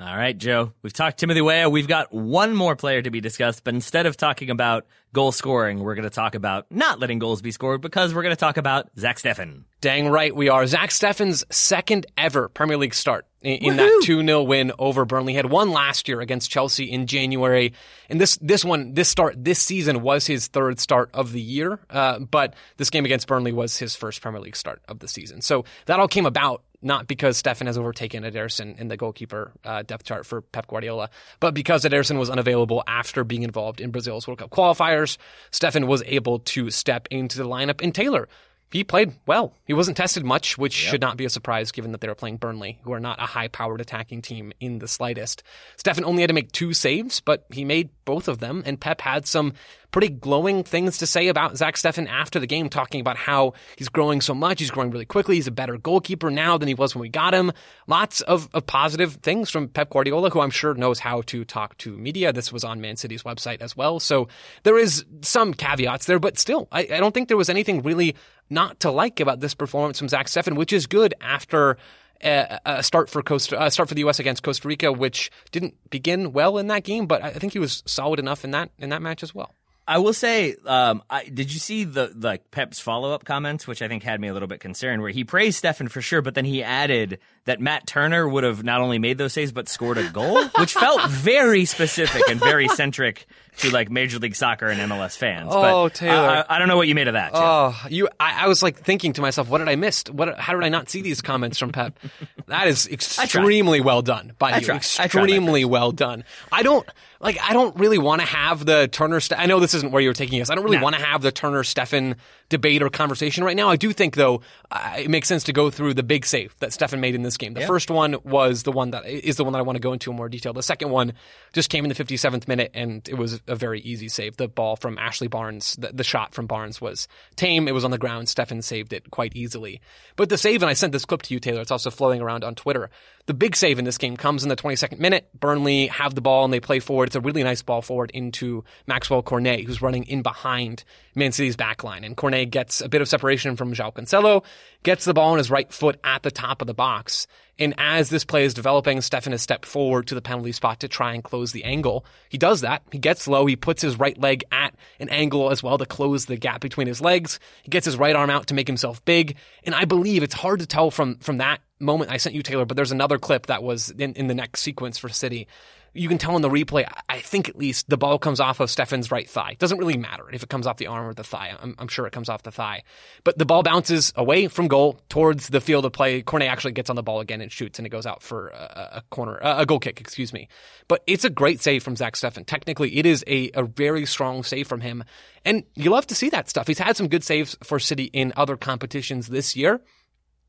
All right, Joe. We've talked Timothy Weah. We've got one more player to be discussed, but instead of talking about goal scoring, we're going to talk about not letting goals be scored because we're going to talk about Zach Steffen. Dang right we are. Zach Steffen's second ever Premier League start in, in that 2-0 win over Burnley. He had one last year against Chelsea in January. And this, this one, this start, this season was his third start of the year. Uh, but this game against Burnley was his first Premier League start of the season. So that all came about not because Steffen has overtaken Ederson in the goalkeeper uh, depth chart for Pep Guardiola, but because Ederson was unavailable after being involved in Brazil's World Cup qualifiers. Steffen was able to step into the lineup, and Taylor he played well. He wasn't tested much, which yep. should not be a surprise given that they were playing Burnley, who are not a high powered attacking team in the slightest. Steffen only had to make two saves, but he made both of them, and Pep had some pretty glowing things to say about Zach Steffen after the game, talking about how he's growing so much. He's growing really quickly. He's a better goalkeeper now than he was when we got him. Lots of, of positive things from Pep Guardiola, who I'm sure knows how to talk to media. This was on Man City's website as well. So there is some caveats there, but still, I, I don't think there was anything really not to like about this performance from Zach Steffen, which is good after a, a start for Costa, uh, start for the U.S. against Costa Rica, which didn't begin well in that game, but I think he was solid enough in that in that match as well. I will say, um, I, did you see the like Pep's follow up comments, which I think had me a little bit concerned, where he praised Steffen for sure, but then he added that Matt Turner would have not only made those saves but scored a goal, [LAUGHS] which felt very specific and very centric to like Major League Soccer and MLS fans. Oh, but Taylor, I, I, don't know what you made of that. Joe. Oh, you! I, I, was like thinking to myself, what did I miss? What? How did I not see these comments from Pep? that is [LAUGHS] extremely well done by you. Extremely well done. I don't like. I don't really want to have the Turner. I know this isn't where you're taking us. I don't really want to have the Turner Steffen debate or conversation right now. I do think though uh, it makes sense to go through the big save that Steffen made in this game. The yeah. first one was the one that is the one that I want to go into in more detail. The second one just came in the 57th minute and it was a very easy save. The ball from Ashley Barnes, the, the shot from Barnes was tame. It was on the ground. Steffen saved it quite easily. But the save, and I sent this clip to you, Taylor. It's also flowing around on Twitter. The big save in this game comes in the 22nd minute. Burnley have the ball and they play forward. It's a really nice ball forward into Maxwell Cornet, who's running in behind Man City's backline. And Cornet gets a bit of separation from João Cancelo, gets the ball on his right foot at the top of the box. And as this play is developing, Steffen has stepped forward to the penalty spot to try and close the angle. He does that. He gets low. He puts his right leg at an angle as well to close the gap between his legs. He gets his right arm out to make himself big. And I believe it's hard to tell from, from that moment I sent you, Taylor, but there's another clip that was in, in the next sequence for City you can tell in the replay, I think at least the ball comes off of Steffen's right thigh. It doesn't really matter if it comes off the arm or the thigh. I'm, I'm, sure it comes off the thigh. But the ball bounces away from goal towards the field of play. Cornet actually gets on the ball again and shoots, and it goes out for a, a corner, a goal kick, excuse me. But it's a great save from Zach Steffen. Technically, it is a, a very strong save from him. And you love to see that stuff. He's had some good saves for City in other competitions this year.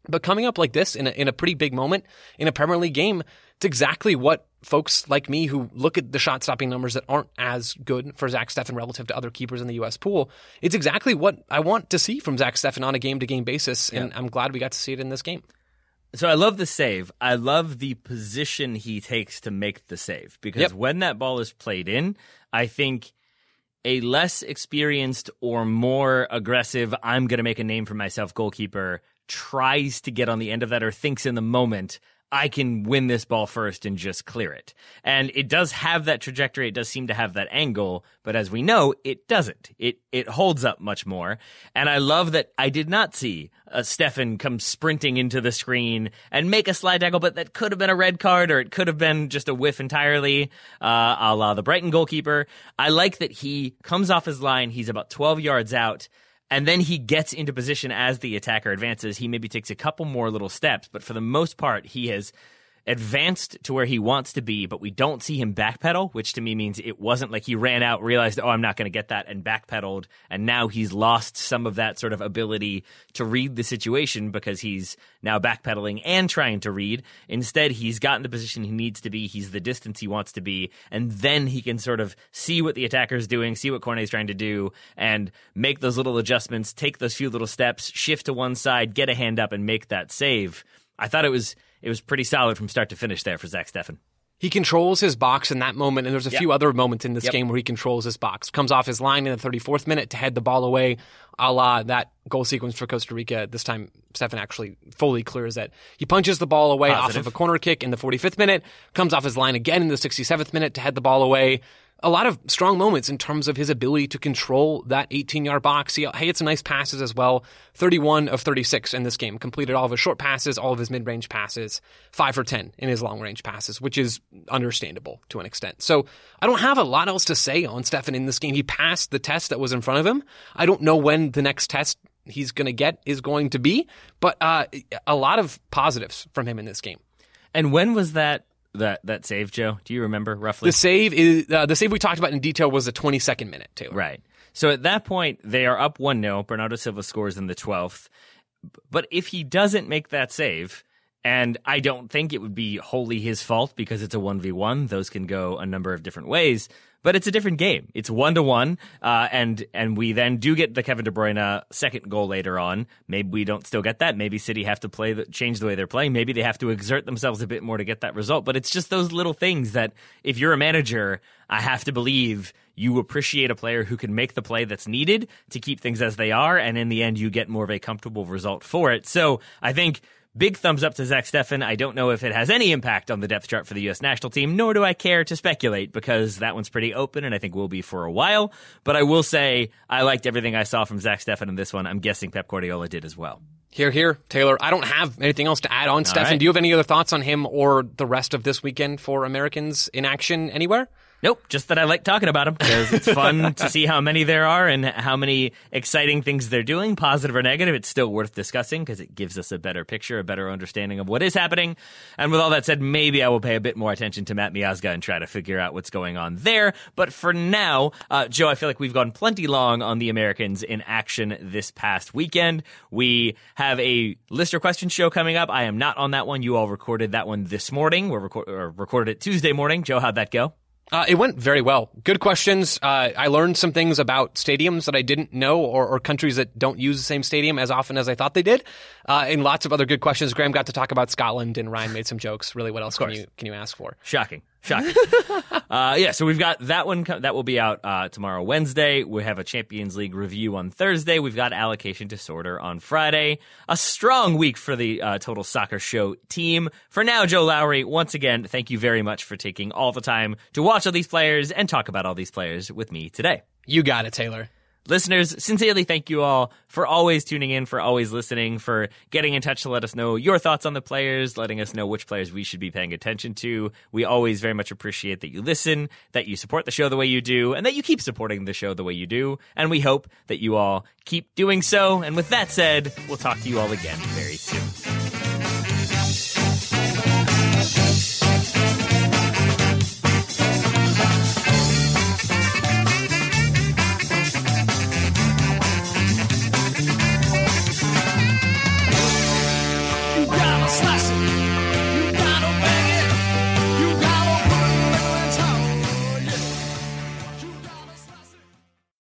But coming up like this in a, in a pretty big moment in a Premier League game, it's exactly what folks like me who look at the shot stopping numbers that aren't as good for Zach Steffen relative to other keepers in the U.S. pool. It's exactly what I want to see from Zach Steffen on a game to game basis. And I'm glad we got to see it in this game. So I love the save. I love the position he takes to make the save because yep. when that ball is played in, I think a less experienced or more aggressive, I'm going to make a name for myself goalkeeper tries to get on the end of that or thinks in the moment, I can win this ball first and just clear it. And it does have that trajectory. It does seem to have that angle, but as we know, it doesn't. It it holds up much more. And I love that I did not see a Steffen come sprinting into the screen and make a slide tackle, but that could have been a red card or it could have been just a whiff entirely, uh, a la the Brighton goalkeeper. I like that he comes off his line. He's about 12 yards out and then he gets into position as the attacker advances. He maybe takes a couple more little steps, but for the most part, he has advanced to where he wants to be, but we don't see him backpedal, which to me means it wasn't like he ran out, realized, oh, I'm not going to get that, and backpedaled, and now he's lost some of that sort of ability to read the situation because he's now backpedaling and trying to read. Instead, he's gotten the position he needs to be, he's the distance he wants to be, and then he can sort of see what the attacker is doing, see what Cornet's trying to do, and make those little adjustments, take those few little steps, shift to one side, get a hand up, and make that save. I thought it was it was pretty solid from start to finish there for Zach Steffen. He controls his box in that moment, and there's a yep. few other moments in this yep. game where he controls his box. Comes off his line in the 34th minute to head the ball away, a la that goal sequence for Costa Rica. This time, Steffen actually fully clears it. He punches the ball away Positive. off of a corner kick in the 45th minute, comes off his line again in the 67th minute to head the ball away a lot of strong moments in terms of his ability to control that 18 yard box. He, he had some nice passes as well. 31 of 36 in this game. Completed all of his short passes, all of his mid range passes, 5 for 10 in his long range passes, which is understandable to an extent. So I don't have a lot else to say on Steffen in this game. He passed the test that was in front of him. I don't know when the next test he's going to get is going to be, but uh, a lot of positives from him in this game. And when was that that that save, Joe? Do you remember roughly? The save is uh, the save we talked about in detail was the 22nd minute, too. Right. So at that point, they are up 1 0. Bernardo Silva scores in the 12th. But if he doesn't make that save, And I don't think it would be wholly his fault because it's a 1v1. Those can go a number of different ways but it's a different game. It's one to one, and and we then do get the Kevin De Bruyne second goal later on. Maybe we don't still get that. Maybe City have to play the, change the way they're playing. Maybe they have to exert themselves a bit more to get that result. But it's just those little things that if you're a manager, I have to believe you appreciate a player who can make the play that's needed to keep things as they are, and in the end, you get more of a comfortable result for it. So I think Big thumbs up to Zach Steffen. I don't know if it has any impact on the depth chart for the U.S. national team, nor do I care to speculate because that one's pretty open and I think will be for a while. But I will say I liked everything I saw from Zach Steffen in this one. I'm guessing Pep Guardiola did as well. Here, here, Taylor. I don't have anything else to add on, Steffen. Right. Do you have any other thoughts on him or the rest of this weekend for Americans in action anywhere? Nope, just that I like talking about them because it's fun [LAUGHS] to see how many there are and how many exciting things they're doing, positive or negative. It's still worth discussing because it gives us a better picture, a better understanding of what is happening. And with all that said, maybe I will pay a bit more attention to Matt Miazga and try to figure out what's going on there. But for now, uh, Joe, I feel like we've gone plenty long on the Americans in action this past weekend. We have a listener question show coming up. I am not on that one. You all recorded that one this morning. We reco- recorded it Tuesday morning. Joe, how'd that go? Uh, it went very well. Good questions. Uh, I learned some things about stadiums that I didn't know, or, or, countries that don't use the same stadium as often as I thought they did, uh, and lots of other good questions. Graham got to talk about Scotland, and Ryan made some jokes. Really, what else can you can you ask for? Shocking. Shocking. [LAUGHS] uh, yeah, so we've got that one that will be out uh, tomorrow, Wednesday. We have a Champions League review on Thursday. We've got allocation disorder on Friday. A strong week for the uh, Total Soccer Show team. For now, Joe Lowery, once again, thank you very much for taking all the time to watch all these players and talk about all these players with me today. You got it, Taylor. Listeners, sincerely thank you all for always tuning in, for always listening, for getting in touch to let us know your thoughts on the players, letting us know which players we should be paying attention to. We always very much appreciate that you listen, that you support the show the way you do, and that you keep supporting the show the way you do. And we hope that you all keep doing so. And with that said, we'll talk to you all again very soon.